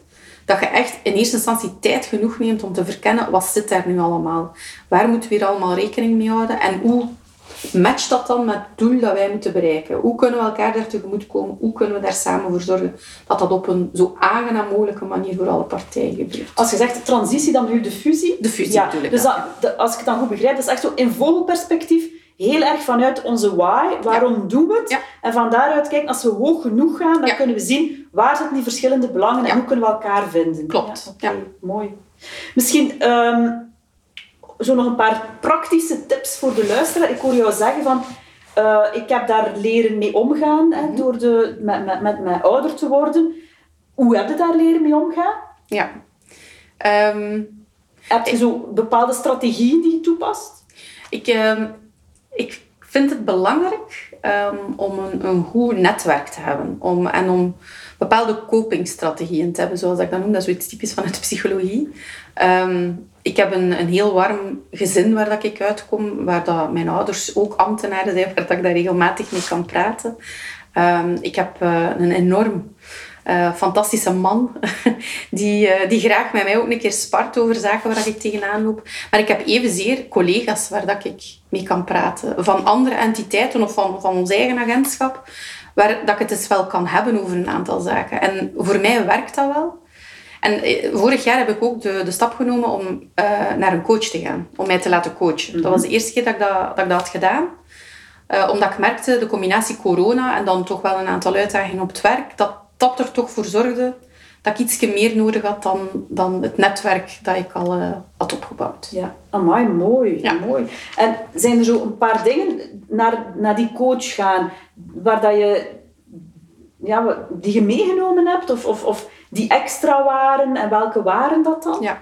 Dat je echt in eerste instantie tijd genoeg neemt om te verkennen, wat zit daar nu allemaal? Waar moeten we hier allemaal rekening mee houden? En hoe matcht dat dan met het doel dat wij moeten bereiken? Hoe kunnen we elkaar daar tegemoet komen? Hoe kunnen we daar samen voor zorgen dat dat op een zo aangenaam mogelijke manier voor alle partijen gebeurt? Als je zegt transitie, dan je de fusie? De fusie ja, bedoel ik Dus dan, dat, de- als ik het dan goed begrijp, dat is echt zo in vogelperspectief heel erg vanuit onze why. Waarom doen we het? Ja. En van daaruit kijken, als we hoog genoeg gaan, dan Ja. kunnen we zien waar zitten die verschillende belangen en hoe kunnen we elkaar vinden. Klopt, ja. Mooi. Misschien ehm, zo nog een paar praktische tips voor de luisteraar. Ik hoor jou zeggen van... eh, ik heb daar leren mee omgaan, Mhm. hè, door de, met, met, met, met ouder te worden. Hoe heb je daar leren mee omgaan? Ja. Ehm, Heb je zo bepaalde strategieën die je toepast? Ik, ehm, ik vind het belangrijk ehm, om een, een goed netwerk te hebben. Om, en om bepaalde copingstrategieën te hebben, zoals ik dat noem. Dat is zoiets typisch vanuit de psychologie. Ik heb een, een heel warm gezin waar dat ik uitkom, waar dat mijn ouders ook ambtenaren zijn, (laughs) waar dat ik daar regelmatig mee kan praten. Ehm, ik heb eh, een enorm eh, fantastische man (laughs) die, eh, die graag met mij ook een keer spart over zaken waar ik tegenaan loop. Maar ik heb evenzeer collega's waar dat ik mee kan praten. Van andere entiteiten of van, van ons eigen agentschap. Waar dat ik het eens wel kan hebben over een aantal zaken. En voor mij werkt dat wel. En eh, vorig jaar heb ik ook de, de stap genomen om eh, naar een coach te gaan. Om mij te laten coachen. Dat was de eerste keer dat ik dat, dat, ik dat had gedaan. Eh, omdat ik merkte, de combinatie corona en dan toch wel een aantal uitdagingen op het werk, dat dat er toch voor zorgde dat ik iets meer nodig had dan, dan het netwerk dat ik al had opgebouwd. Ja, amai, mooi, Ja. mooi. En zijn er zo een paar dingen naar, naar die coach gaan, waar dat je, ja, die je meegenomen hebt, of, of, of die extra waren, en welke waren dat dan? Ja.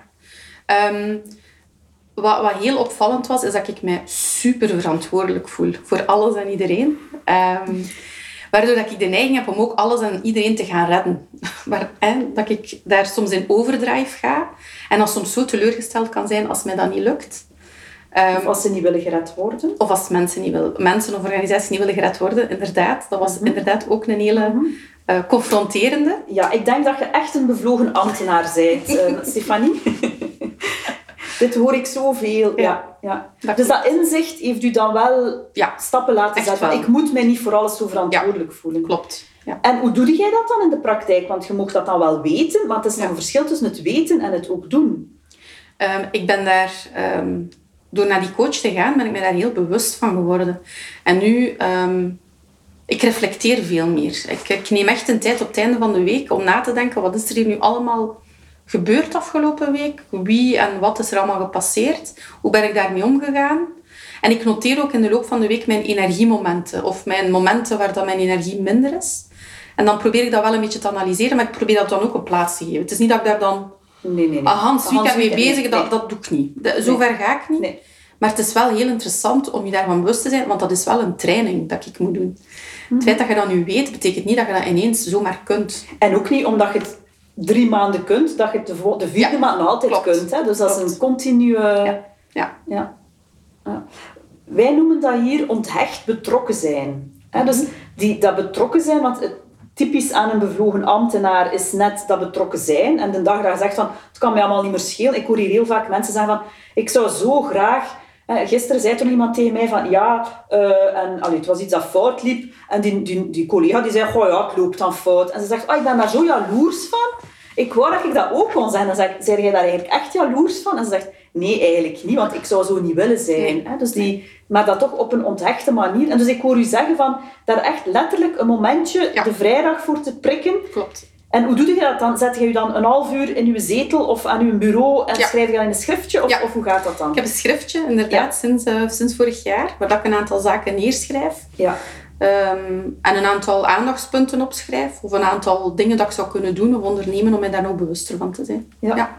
Ehm, wat, wat heel opvallend was, is dat ik mij super verantwoordelijk voel voor alles en iedereen. Ehm, waardoor dat ik de neiging heb om ook alles en iedereen te gaan redden. (laughs) Waar, hè, dat ik daar soms in overdrive ga. En dan soms zo teleurgesteld kan zijn als mij dat niet lukt. Ehm, Of als ze niet willen gered worden? of als mensen, niet willen, mensen of organisaties niet willen gered worden, inderdaad. Dat was inderdaad ook een hele eh, confronterende. Ja, ik denk dat je echt een bevlogen ambtenaar bent, eh, (laughs) Stefanie. Dit hoor ik zoveel. Ja. Ja, Dat Dus dat inzicht heeft u dan wel Ja, stappen laten zetten. wel. Ik moet mij niet voor alles zo verantwoordelijk voelen. klopt. Ja. En hoe doe jij dat dan in de praktijk? Want je mocht dat dan wel weten, maar het is Ja. een verschil tussen het weten en het ook doen. Ehm, ik ben daar, ehm, door naar die coach te gaan, ben ik me daar heel bewust van geworden. En nu, ehm, ik reflecteer veel meer. Ik, ik neem echt een tijd op het einde van de week om na te denken, wat is er hier nu allemaal gebeurd afgelopen week? Wie en wat is er allemaal gepasseerd? Hoe ben ik daarmee omgegaan? En ik noteer ook in de loop van de week mijn energiemomenten. Of mijn momenten waar dat mijn energie minder is. En dan probeer ik dat wel een beetje te analyseren, maar ik probeer dat dan ook een plaats te geven. Het is niet dat ik daar dan Nee, nee, nee. een Hans weekend mee bezig, nee. dat, dat doe ik niet. De- zo ver ga ik niet. Nee. Maar het is wel heel interessant om je daarvan bewust te zijn, want dat is wel een training dat ik moet doen. Mhm. Het feit dat je dat nu weet, betekent niet dat je dat ineens zomaar kunt. En ook niet omdat je het drie maanden kunt, dat je het de, vierde Ja, maand nog altijd klopt. kunt. Hè? Dus dat is een continue... Ja. Ja. Ja. Wij noemen dat hier onthecht betrokken zijn. Hè, Dus die, dat betrokken zijn, want het, typisch aan een bevlogen ambtenaar is net dat betrokken zijn. En de dag dat je zegt van, het kan mij allemaal niet meer schelen. Ik hoor hier heel vaak mensen zeggen van, ik zou zo graag... Gisteren zei toch iemand tegen mij van, ja, eh, en allee, het was iets dat fout liep. En die, die, die collega die zei, goh ja, het loopt dan fout. En ze zegt, oh, ik ben daar zo jaloers van. Ik wou dat ik dat ook kon zijn. En dan zeg ik, jij daar eigenlijk echt jaloers van? En ze zegt, nee, eigenlijk niet, want ik zou zo niet willen zijn. Hè? Dus die, maar dat toch op een onthechte manier. En dus ik hoor u zeggen van, daar echt letterlijk een momentje Ja. de vrijdag voor te prikken. Klopt. En hoe doe je dat dan? Zet je je dan een half uur in uw zetel of aan uw bureau en Ja. schrijf je dat in een schriftje? Of, Ja. of hoe gaat dat dan? Ik heb een schriftje, inderdaad, sinds, eh, sinds vorig jaar, waar ik een aantal zaken neerschrijf. Ja. Ehm, en een aantal aandachtspunten opschrijf. Of een aantal dingen dat ik zou kunnen doen of ondernemen om mij daar nog bewuster van te zijn. Ja.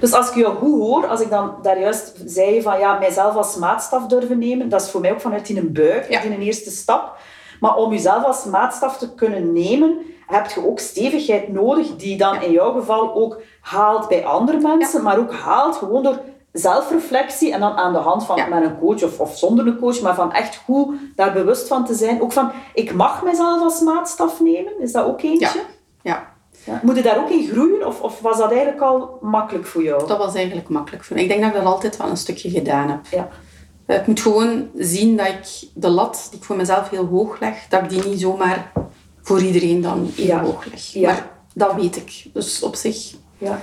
Dus als ik jou goed hoor, als ik dan daar juist zei van ja, mijzelf als maatstaf durven nemen, dat is voor mij ook vanuit die een buik, Ja. die een eerste stap. Maar om jezelf als maatstaf te kunnen nemen, heb je ook stevigheid nodig, die dan in jouw geval ook haalt bij andere mensen, maar ook haalt gewoon door zelfreflectie en dan aan de hand van Ja. met een coach of, of zonder een coach, maar van echt goed daar bewust van te zijn. Ook van, ik mag mezelf als maatstaf nemen, is dat ook eentje? Ja. ja. Ja. Moet je daar ook in groeien of, of was dat eigenlijk al makkelijk voor jou? Dat was eigenlijk makkelijk voor mij. Ik denk dat ik dat altijd wel een stukje gedaan heb. Ja. Eh, Ik moet gewoon zien dat ik de lat die ik voor mezelf heel hoog leg, dat ik die niet zomaar voor iedereen dan even Ja. hoog leg. Ja. Maar dat weet ik. Dus op zich, Ja.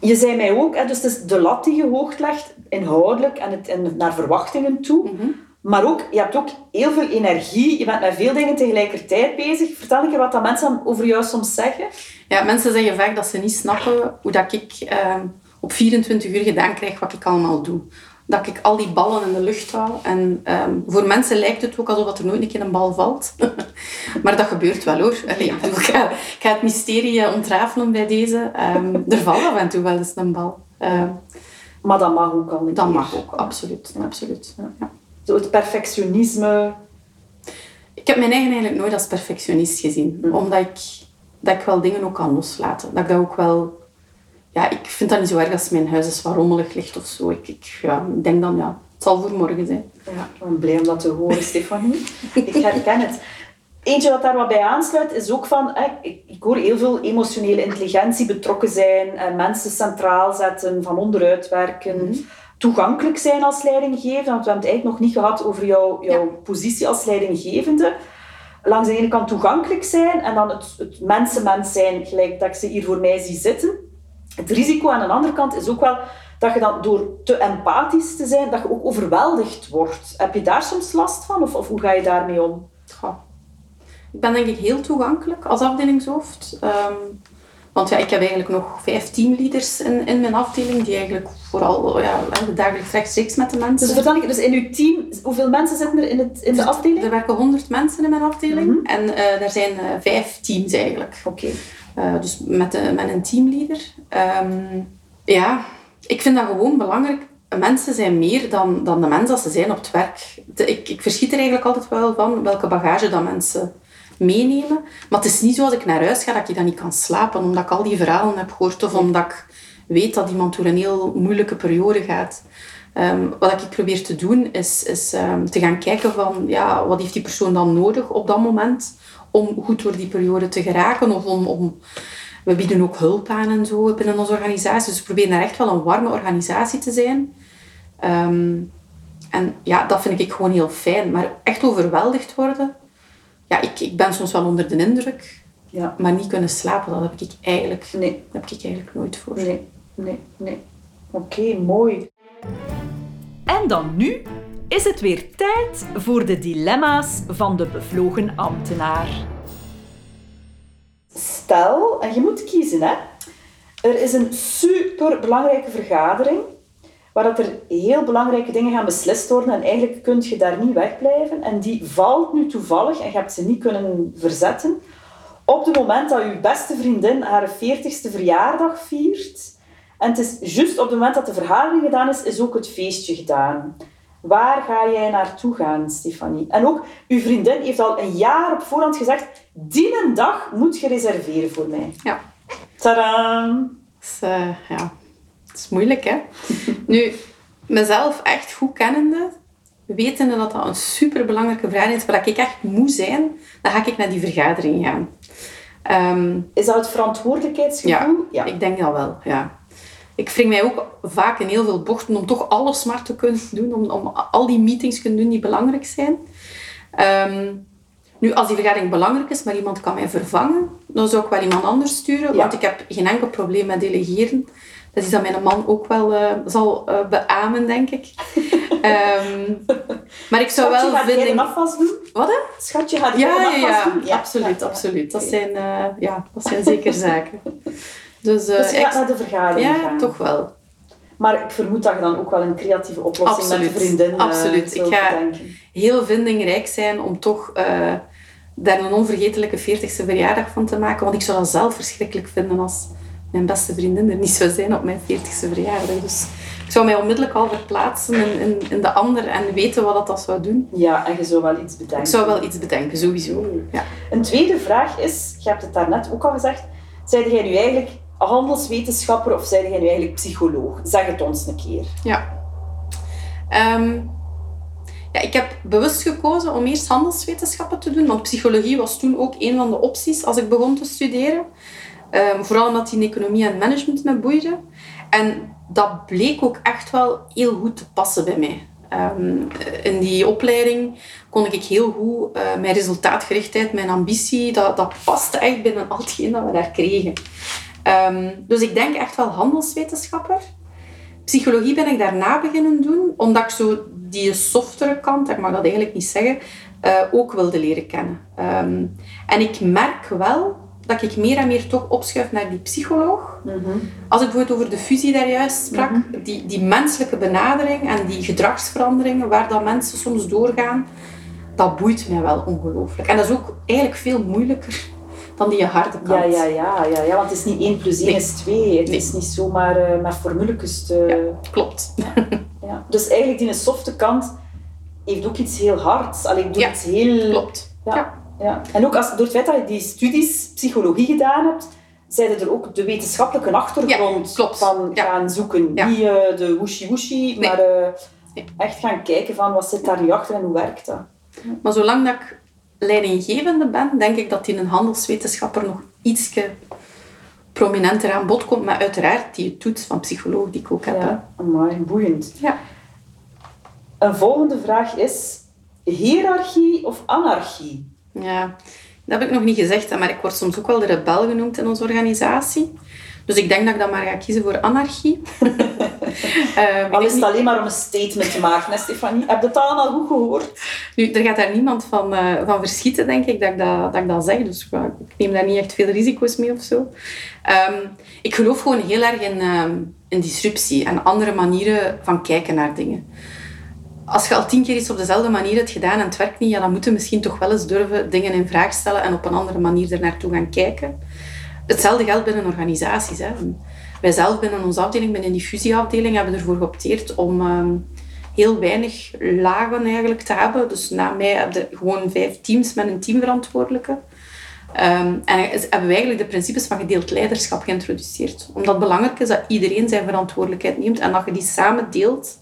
Je zei mij ook, hè, dus het is de lat die je hoog legt, inhoudelijk en, het, en naar verwachtingen toe. Mhm. Maar ook, je hebt ook heel veel energie, je bent met veel dingen tegelijkertijd bezig. Vertel een keer wat dat mensen over jou soms zeggen. ja, mensen zeggen vaak dat ze niet snappen hoe dat ik ehm, op 24 uur gedaan krijg wat ik allemaal doe. Dat ik al die ballen in de lucht hou. En ehm, voor mensen lijkt het ook alsof er nooit een keer een bal valt. (laughs) maar dat gebeurt wel hoor. Allee, ik, ga, ik ga het mysterie eh, ontrafelen bij deze. Ehm, er valt af en toe wel eens een bal. Ehm, Maar dat mag ook al een dat keer. mag ook, absoluut. absoluut. Ja. Zo het perfectionisme. Ik heb mijn eigen eigenlijk nooit als perfectionist gezien. Omdat ik, dat ik wel dingen ook kan loslaten. Dat ik dat ook wel... Ja, ik vind dat niet zo erg als mijn huis is wat rommelig ligt of zo. Ik, ik, ja, denk dan, ja, het zal voor morgen zijn. Ja, ik ben blij om dat te horen, Stefanie. Ik herken het. Eentje wat daar wat bij aansluit is ook van, ik, ik hoor heel veel emotionele intelligentie betrokken zijn, en mensen centraal zetten, van onderuit werken, toegankelijk zijn als leidinggevende, want we hebben het eigenlijk nog niet gehad over jouw, jouw positie als leidinggevende. Langs de ene kant toegankelijk zijn en dan het, het mensenmens zijn, gelijk dat ik ze hier voor mij zie zitten. Het risico aan de andere kant is ook wel dat je dan door te empathisch te zijn, dat je ook overweldigd wordt. Heb je daar soms last van of, of hoe ga je daarmee om? Ik ben denk ik heel toegankelijk als afdelingshoofd. Ehm, want ja, ik heb eigenlijk nog vijf teamleaders in, in mijn afdeling die eigenlijk vooral ja, dagelijks rechtstreeks met de mensen... Dus vertel ik, dus in uw team, hoeveel mensen zitten er in, het, in de afdeling? Er werken 100 mensen in mijn afdeling en eh er zijn eh, vijf teams eigenlijk. Oké. Eh, dus met, de, met een teamleader. Ehm, ja, ik vind dat gewoon belangrijk. Mensen zijn meer dan, dan de mensen als ze zijn op het werk. De- ik, ik verschiet er eigenlijk altijd wel van welke bagage dat mensen meenemen. Maar het is niet zo als ik naar huis ga dat ik dan niet kan slapen omdat ik al die verhalen heb gehoord of omdat ik weet dat iemand door een heel moeilijke periode gaat. Ehm, wat ik probeer te doen is, is ehm, te gaan kijken van ja, wat heeft die persoon dan nodig op dat moment om goed door die periode te geraken of om, om we bieden ook hulp aan en zo binnen onze organisatie. Dus we proberen daar echt wel een warme organisatie te zijn. Ehm, en ja, dat vind ik gewoon heel fijn. Maar echt overweldigd worden, ja, ik, ik ben soms wel onder de indruk. Ja. Maar niet kunnen slapen, dat heb ik eigenlijk, Nee, heb ik eigenlijk nooit voor. nee, nee, nee. Oké, mooi. En dan nu is het weer tijd voor de dilemma's van de bevlogen ambtenaar. Stel, en je moet kiezen, hè. Er is een super belangrijke vergadering waar dat er heel belangrijke dingen gaan beslist worden en eigenlijk kun je daar niet wegblijven. En die valt nu toevallig, en je hebt ze niet kunnen verzetten, op het moment dat je beste vriendin haar 40ste verjaardag viert. En het is juist op het moment dat de vergadering gedaan is, is ook het feestje gedaan. Waar ga jij naartoe gaan, Stefanie? En ook, uw vriendin heeft al een jaar op voorhand gezegd, die een dag moet je reserveren voor mij. Ja. Tadaa! Dus, eh, ja, het is moeilijk, hè. nu, mezelf echt goed kennende, wetende dat dat een superbelangrijke vraag is, waar ik echt moe zijn, dan ga ik naar die vergadering gaan. Ehm, Is dat het verantwoordelijkheidsgevoel? ja, ik denk dat wel, ja. Ik wring mij ook vaak in heel veel bochten om toch alles maar te kunnen doen, om, om al die meetings te kunnen doen die belangrijk zijn. Ehm, nu, als die vergadering belangrijk is, maar iemand kan mij vervangen, dan zou ik wel iemand anders sturen, Ja. want ik heb geen enkel probleem met delegeren. Dat is dat mijn man ook wel uh, zal uh, beamen, denk ik. um, (laughs) maar ik zou Schatje, wel gaat vinden... een afwas doen? Wat, hè? Schatje, gaat Ja, ja, afwas ja, doen? absoluut, absoluut. Dat zijn, uh, ja, dat zijn zeker (laughs) zaken. Dus, uh, dus je gaat naar de vergadering Ja, gaan. toch wel. Maar ik vermoed dat je dan ook wel een creatieve oplossing Absoluut, met de vriendin absoluut. Ik ga bedenken. heel vindingrijk zijn om toch daar een onvergetelijke 40ste verjaardag van te maken. Want ik zou dat zelf verschrikkelijk vinden als mijn beste vriendin er niet zou zijn op mijn 40ste verjaardag. Dus ik zou mij onmiddellijk al verplaatsen in, in, in de ander en weten wat dat, dat zou doen. Ja, en je zou wel iets bedenken. Ik zou wel iets bedenken, sowieso. Ja. Een tweede vraag is, je hebt het daarnet ook al gezegd, zeide jij nu eigenlijk handelswetenschapper of zeide jij nu eigenlijk psycholoog? Zeg het ons een keer. Ja. Um, ja, ik heb bewust gekozen om eerst handelswetenschappen te doen, want psychologie was toen ook een van de opties als ik begon te studeren. Um, vooral omdat die in economie en management me boeide. En dat bleek ook echt wel heel goed te passen bij mij. Um, in die opleiding kon ik heel goed uh, mijn resultaatgerichtheid, mijn ambitie, dat, dat paste echt binnen al hetgeen dat we daar kregen. Um, dus ik denk echt wel handelswetenschapper. Psychologie ben ik daarna beginnen doen, omdat ik zo die softere kant, ik mag dat eigenlijk niet zeggen, uh, ook wilde leren kennen. En ik merk wel dat ik meer en meer toch opschuif naar die psycholoog. Mhm. Als ik bijvoorbeeld over de fusie daar juist sprak, die, die menselijke benadering en die gedragsveranderingen waar dat mensen soms doorgaan, dat boeit mij wel ongelooflijk. En dat is ook eigenlijk veel moeilijker dan die harde kant. Ja, ja, ja, ja, ja, want het is niet 1 plus 1 Nee. is 2. Het Nee. is niet zomaar uh, met formuletjes te... Klopt. Ja. Dus eigenlijk die softe kant heeft ook iets heel hards. Allee, doet Ja, iets heel... Klopt. Ja. Ja. En ook als, door het feit dat je die studies psychologie gedaan hebt, zijn er ook de wetenschappelijke achtergrond Ja, van Ja. gaan zoeken. Ja. Niet eh, de woeshi-woeshi, Nee. maar eh, Nee. echt gaan kijken van wat zit daar nu achter en hoe werkt dat. Maar zolang dat ik leidinggevende ben, denk ik dat die een handelswetenschapper nog ietsje prominenter aan bod komt. Maar uiteraard die toets van psycholoog die ik ook heb. Ja, amai, boeiend. Ja. Een volgende vraag is, hiërarchie of anarchie? Ja, dat heb ik nog niet gezegd, maar ik word soms ook wel de rebel genoemd in onze organisatie. Dus ik denk dat ik dan maar ga kiezen voor anarchie. (laughs) Ik Al is het alleen maar om een statement te maken, hè, Stefanie? Heb je het allemaal goed gehoord? Nu, er gaat daar niemand van, eh, van verschieten, denk ik, dat ik dat, dat ik dat zeg. Dus ik neem daar niet echt veel risico's mee of zo. Ehm, ik geloof gewoon heel erg in, ehm, in disruptie en andere manieren van kijken naar dingen. Als je al tien keer iets op dezelfde manier hebt gedaan en het werkt niet, ja, dan moeten we misschien toch wel eens durven dingen in vraag stellen en op een andere manier er naartoe gaan kijken. Hetzelfde geldt binnen organisaties. Hè. Wij zelf binnen onze afdeling, binnen die fusieafdeling, hebben ervoor geopteerd om ehm, heel weinig lagen eigenlijk te hebben. Dus na mij heb je gewoon vijf teams met een teamverantwoordelijke. Ehm, en hebben we eigenlijk de principes van gedeeld leiderschap geïntroduceerd. Omdat het belangrijk is dat iedereen zijn verantwoordelijkheid neemt en dat je die samen deelt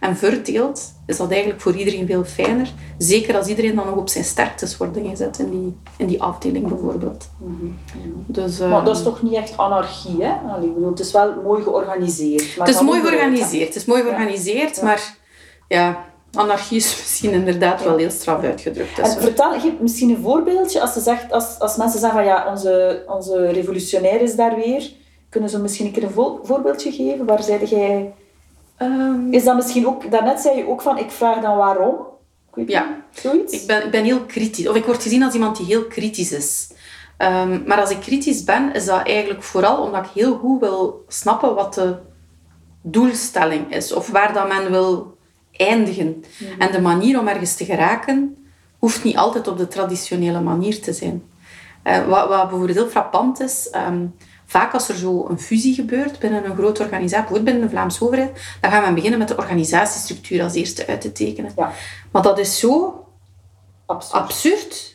en verdeelt, is dat eigenlijk voor iedereen veel fijner. Zeker als iedereen dan nog op zijn sterktes wordt ingezet in die, in die afdeling bijvoorbeeld. Dus, Maar ehm, dat is toch niet echt anarchie, hè? Allee, bedoel, het is wel mooi georganiseerd. maar Het is mooi georganiseerd. Het is mooi georganiseerd, Ja. maar ja, anarchie is (laughs) misschien inderdaad wel heel straf uitgedrukt. Dus, En vertel, geef misschien een voorbeeldje. Als, ze zegt, als, als mensen zeggen van ja, onze, onze revolutionair is daar weer. Kunnen ze misschien een keer een vo- voorbeeldje geven? Waar zeide jij... ehm, Is dat misschien ook... Daarnet zei je ook van, ik vraag dan waarom. Ik weet Ja. niet, Zoiets? ik, ben, ik ben heel kritisch. Of ik word gezien als iemand die heel kritisch is. Ehm, maar als ik kritisch ben, is dat eigenlijk vooral omdat ik heel goed wil snappen wat de doelstelling is. Of waar dat men wil eindigen. En de manier om ergens te geraken, hoeft niet altijd op de traditionele manier te zijn. Eh, wat, wat bijvoorbeeld heel frappant is, ehm, vaak als er zo een fusie gebeurt binnen een grote organisatie, bijvoorbeeld binnen de Vlaamse overheid, dan gaan we beginnen met de organisatiestructuur als eerste uit te tekenen. Ja, Maar dat is zo absurd.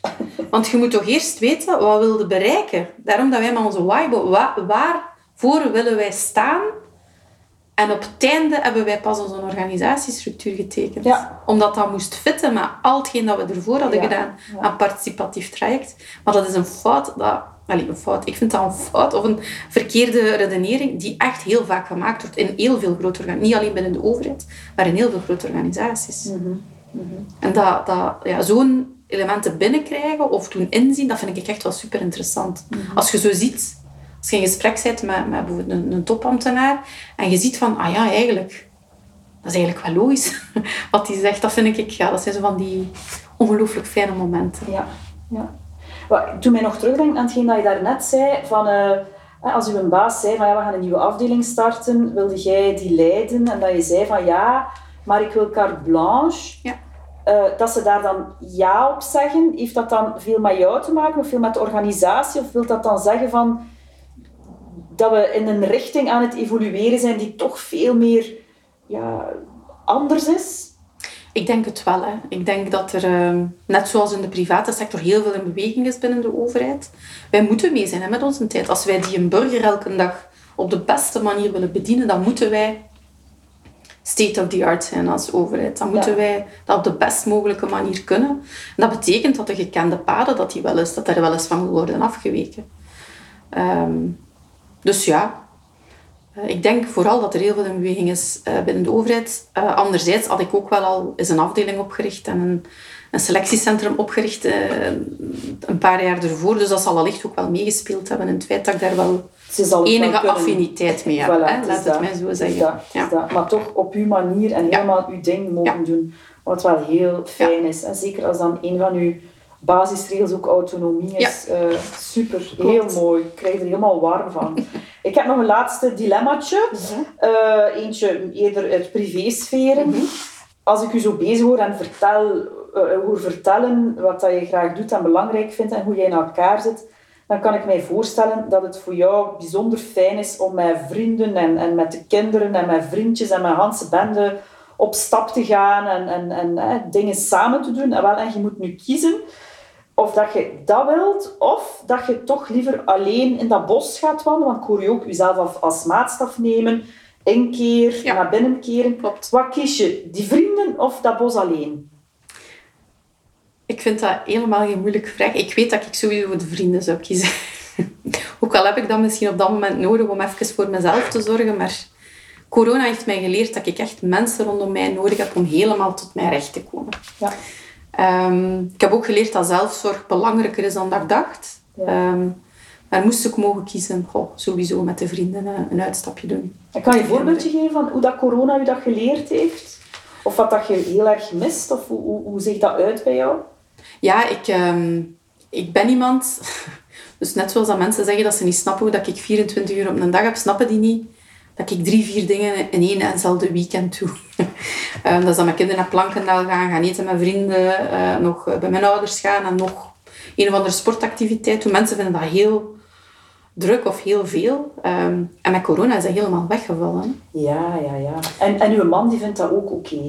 Want je moet toch eerst weten wat wil je bereiken. Daarom dat wij met onze why, wa- waarvoor willen wij staan? En op het einde hebben wij pas onze organisatiestructuur getekend. Ja. Omdat dat moest fitten met al hetgeen dat we ervoor hadden Ja, gedaan aan participatief traject. Maar dat is een fout. Dat, allee, een fout. Ik vind dat een fout of een verkeerde redenering die echt heel vaak gemaakt wordt in heel veel grote organisaties. Niet alleen binnen de overheid, maar in heel veel grote organisaties. En dat, dat, ja, zo'n elementen binnenkrijgen of doen inzien, dat vind ik echt wel super interessant. Als je zo ziet Als je in gesprek bent met, met bijvoorbeeld een, een topambtenaar en je ziet van, ah ja, eigenlijk, dat is eigenlijk wel logisch (laughs) wat hij zegt. Dat vind ik, ja, dat zijn zo van die ongelooflijk fijne momenten. Ja, ja. Toen mij nog terugdenkt aan hetgeen dat je daarnet zei, van... eh, als uw baas zei van ja, we gaan een nieuwe afdeling starten, wilde jij die leiden? En dat je zei van ja, maar ik wil carte blanche. Ja. Eh, dat ze daar dan ja op zeggen, heeft dat dan veel met jou te maken of veel met de organisatie? Of wil dat dan zeggen van dat we in een richting aan het evolueren zijn die toch veel meer ja, anders is? Ik denk het wel. Hè. Ik denk dat er, ehm, net zoals in de private sector, heel veel in beweging is binnen de overheid. Wij moeten mee zijn hè, met onze tijd. Als wij die een burger elke dag op de beste manier willen bedienen, dan moeten wij state of the art zijn als overheid. Dan moeten Ja. wij dat op de best mogelijke manier kunnen. En dat betekent dat de gekende paden, dat, die wel eens, dat er wel eens van worden afgeweken. Ehm, dus ja, Ik denk vooral dat er heel veel in beweging is eh, binnen de overheid. Eh, anderzijds had ik ook wel al eens een afdeling opgericht en een, een selectiecentrum opgericht eh, een paar jaar ervoor. Dus dat zal allicht ook wel meegespeeld hebben in het feit dat ik daar wel enige affiniteit mee heb. Voilà, hè. Laat het mij zo zeggen. dat, Ja. dat. Maar toch op uw manier en helemaal uw ding mogen doen. Wat wel heel fijn is. En zeker als dan een van uw basisregels ook autonomie is. eh, super, heel mooi. Ik krijg er helemaal warm van. (laughs) Ik heb nog een laatste dilemmaatje. Eh, eentje eerder uit privésferen. Mhm. Als ik u zo bezig hoor en vertel, eh, hoor vertellen wat dat je graag doet en belangrijk vindt en hoe jij in elkaar zit, dan kan ik mij voorstellen dat het voor jou bijzonder fijn is om met vrienden en, en met de kinderen en met vriendjes en met Hanse bende op stap te gaan en, en, en dingen samen te doen. En, wel, en je moet nu kiezen of dat je dat wilt, of dat je toch liever alleen in dat bos gaat wandelen. Want ik hoor je ook jezelf als, maatstaf nemen, inkeer, Ja. naar binnen keren. Klopt. Wat kies je? Die vrienden of dat bos alleen? Ik vind dat helemaal geen moeilijke vraag. Ik weet dat ik sowieso voor de vrienden zou kiezen. (laughs) Ook al heb ik dat misschien op dat moment nodig om even voor mezelf te zorgen. Maar corona heeft mij geleerd dat ik echt mensen rondom mij nodig heb om helemaal tot mijn recht te komen. Ja. Ehm, ik heb ook geleerd dat zelfzorg belangrijker is dan dat ik dacht. Ehm, maar moest ik mogen kiezen, goh, sowieso met de vrienden eh, een uitstapje doen. En kan je een voorbeeldje geven van hoe dat corona u dat geleerd heeft? Of wat dat je heel erg mist? Of hoe, hoe, hoe ziet dat uit bij jou? Ja, ik, ehm, ik ben iemand... (laughs) Dus net zoals dat mensen zeggen dat ze niet snappen hoe dat ik 24 uur op een dag heb, snappen die niet dat ik drie, vier dingen in één en hetzelfde weekend doe. Ehm, dat is dan met kinderen naar Plankendaal gaan, gaan eten met vrienden, eh, nog bij mijn ouders gaan en nog een of andere sportactiviteit doen. Mensen vinden dat heel druk of heel veel. Ehm, en met corona is dat helemaal weggevallen. Ja, ja, ja. En, en uw man die vindt dat ook oké.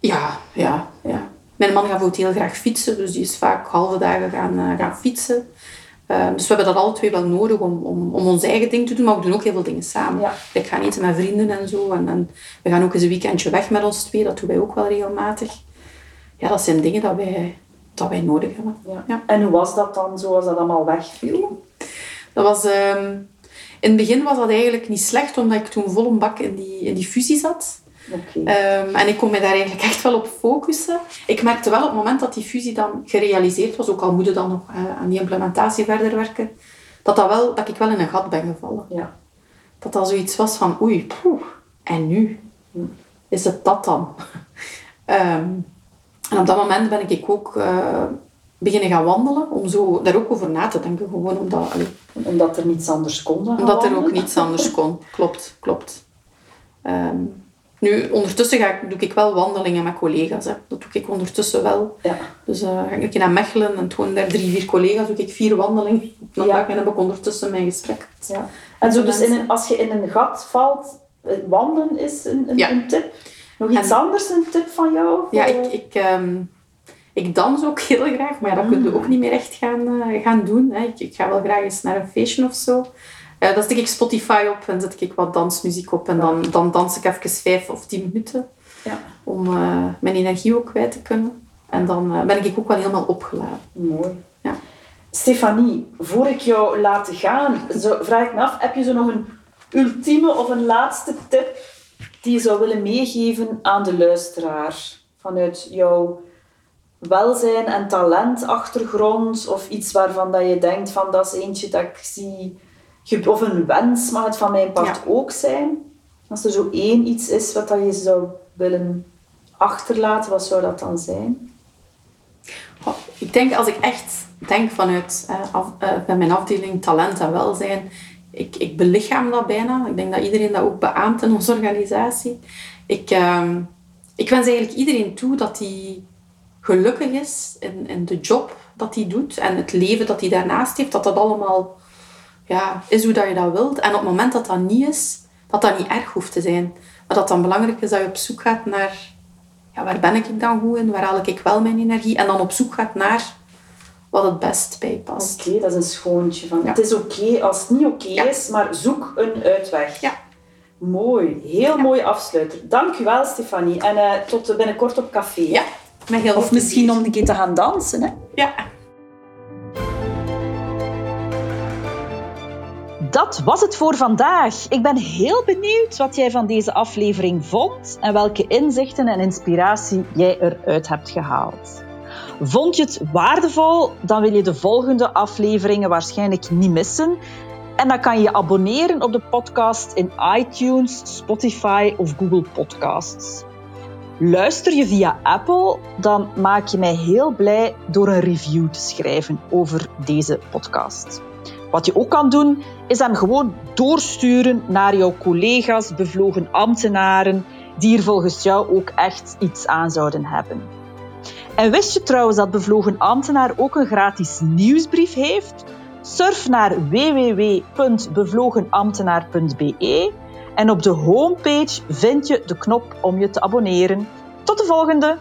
Ja, ja, ja. Mijn man gaat bijvoorbeeld heel graag fietsen, dus die is vaak halve dagen gaan, eh, gaan fietsen. Ehm, dus we hebben dat alle twee wel nodig om, om, om ons eigen ding te doen, maar we doen ook heel veel dingen samen. Ja. Ik ga eten met vrienden en zo. En, en we gaan ook eens een weekendje weg met ons twee, dat doen wij ook wel regelmatig. Ja, dat zijn dingen dat wij, dat wij nodig hebben. Ja. Ja. En hoe was dat dan, zoals dat allemaal wegviel? Dat was, ehm, in het begin was dat eigenlijk niet slecht, omdat ik toen vol een bak in die, in die fusie zat. Ehm, en ik kon me daar eigenlijk echt wel op focussen. Ik merkte wel op het moment dat die fusie dan gerealiseerd was, ook al moet je dan nog eh, aan die implementatie verder werken, dat, dat, wel, dat ik wel in een gat ben gevallen. Ja. Dat dat zoiets was van, oei, poeh, en nu? Is het dat dan? (laughs) Ehm, en op dat moment ben ik ook eh, beginnen gaan wandelen, om zo daar ook over na te denken. Gewoon omdat, allee, Omdat er niets anders kon omdat er ook niets anders kon. Klopt, klopt. Ehm, nu, ondertussen ga ik, doe ik wel wandelingen met collega's. Hè. Dat doe ik ondertussen wel. Ja. Dus eh, ga ik naar Mechelen en toen daar drie, vier collega's, doe ik vier wandelingen op een Ja. dag en heb ik ondertussen mijn gesprek. ja. En zo dus in een, als je in een gat valt, eh, wandelen is een, een, Ja. een tip. Nog iets En- anders, een tip van jou? Ja, ik, ik, ehm, ik dans ook heel graag, maar dat kun je ook niet meer echt gaan, eh, gaan doen. Hè. Ik, ik ga wel graag eens naar een feestje of zo. Eh dan zet ik Spotify op en zet ik wat dansmuziek op en dan, dan dans ik even vijf of tien minuten Ja. om eh, mijn energie ook kwijt te kunnen. En dan eh, ben ik ook wel helemaal opgeladen. Mooi. Ja. Stefanie, voor ik jou laat gaan, zo, vraag ik me af, heb je zo nog een ultieme of een laatste tip die je zou willen meegeven aan de luisteraar? Vanuit jouw welzijn en talentachtergrond of iets waarvan dat je denkt van dat is eentje dat ik zie Of een wens mag het van mijn part ook zijn. Als er zo één iets is wat je zou willen achterlaten, wat zou dat dan zijn? ik denk als ik echt denk vanuit uh, af, uh, mijn afdeling talent en welzijn, ik, ik belichaam dat bijna. Ik denk dat iedereen dat ook beaamt in onze organisatie. Ik, uh, ik wens eigenlijk iedereen toe dat hij gelukkig is in, in de job dat hij doet en het leven dat hij daarnaast heeft, dat dat allemaal ja, is hoe dat je dat wilt. En op het moment dat dat niet is, dat dat niet erg hoeft te zijn. Maar dat dan belangrijk is dat je op zoek gaat naar ja, waar ben ik dan goed in, waar haal ik wel mijn energie en dan op zoek gaat naar wat het best bij past. Oké, dat is een schoontje van. Het is oké als het niet oké is, maar zoek een uitweg. Ja. Mooi, heel mooi afsluiter. Dank u wel, Stefanie. En uh, tot binnenkort op café. Ja, met heel Of misschien om een keer te gaan dansen. Hè? Ja. Dat was het voor vandaag. Ik ben heel benieuwd wat jij van deze aflevering vond en welke inzichten en inspiratie jij eruit hebt gehaald. Vond je het waardevol? Dan wil je de volgende afleveringen waarschijnlijk niet missen. En dan kan je je abonneren op de podcast in iTunes, Spotify of Google Podcasts. Luister je via Apple, dan maak je mij heel blij door een review te schrijven over deze podcast. Wat je ook kan doen, is hem gewoon doorsturen naar jouw collega's, bevlogen ambtenaren, die er volgens jou ook echt iets aan zouden hebben. En wist je trouwens dat Bevlogen Ambtenaar ook een gratis nieuwsbrief heeft? Surf naar www.bevlogenambtenaar.be en op de homepage vind je de knop om je te abonneren. Tot de volgende!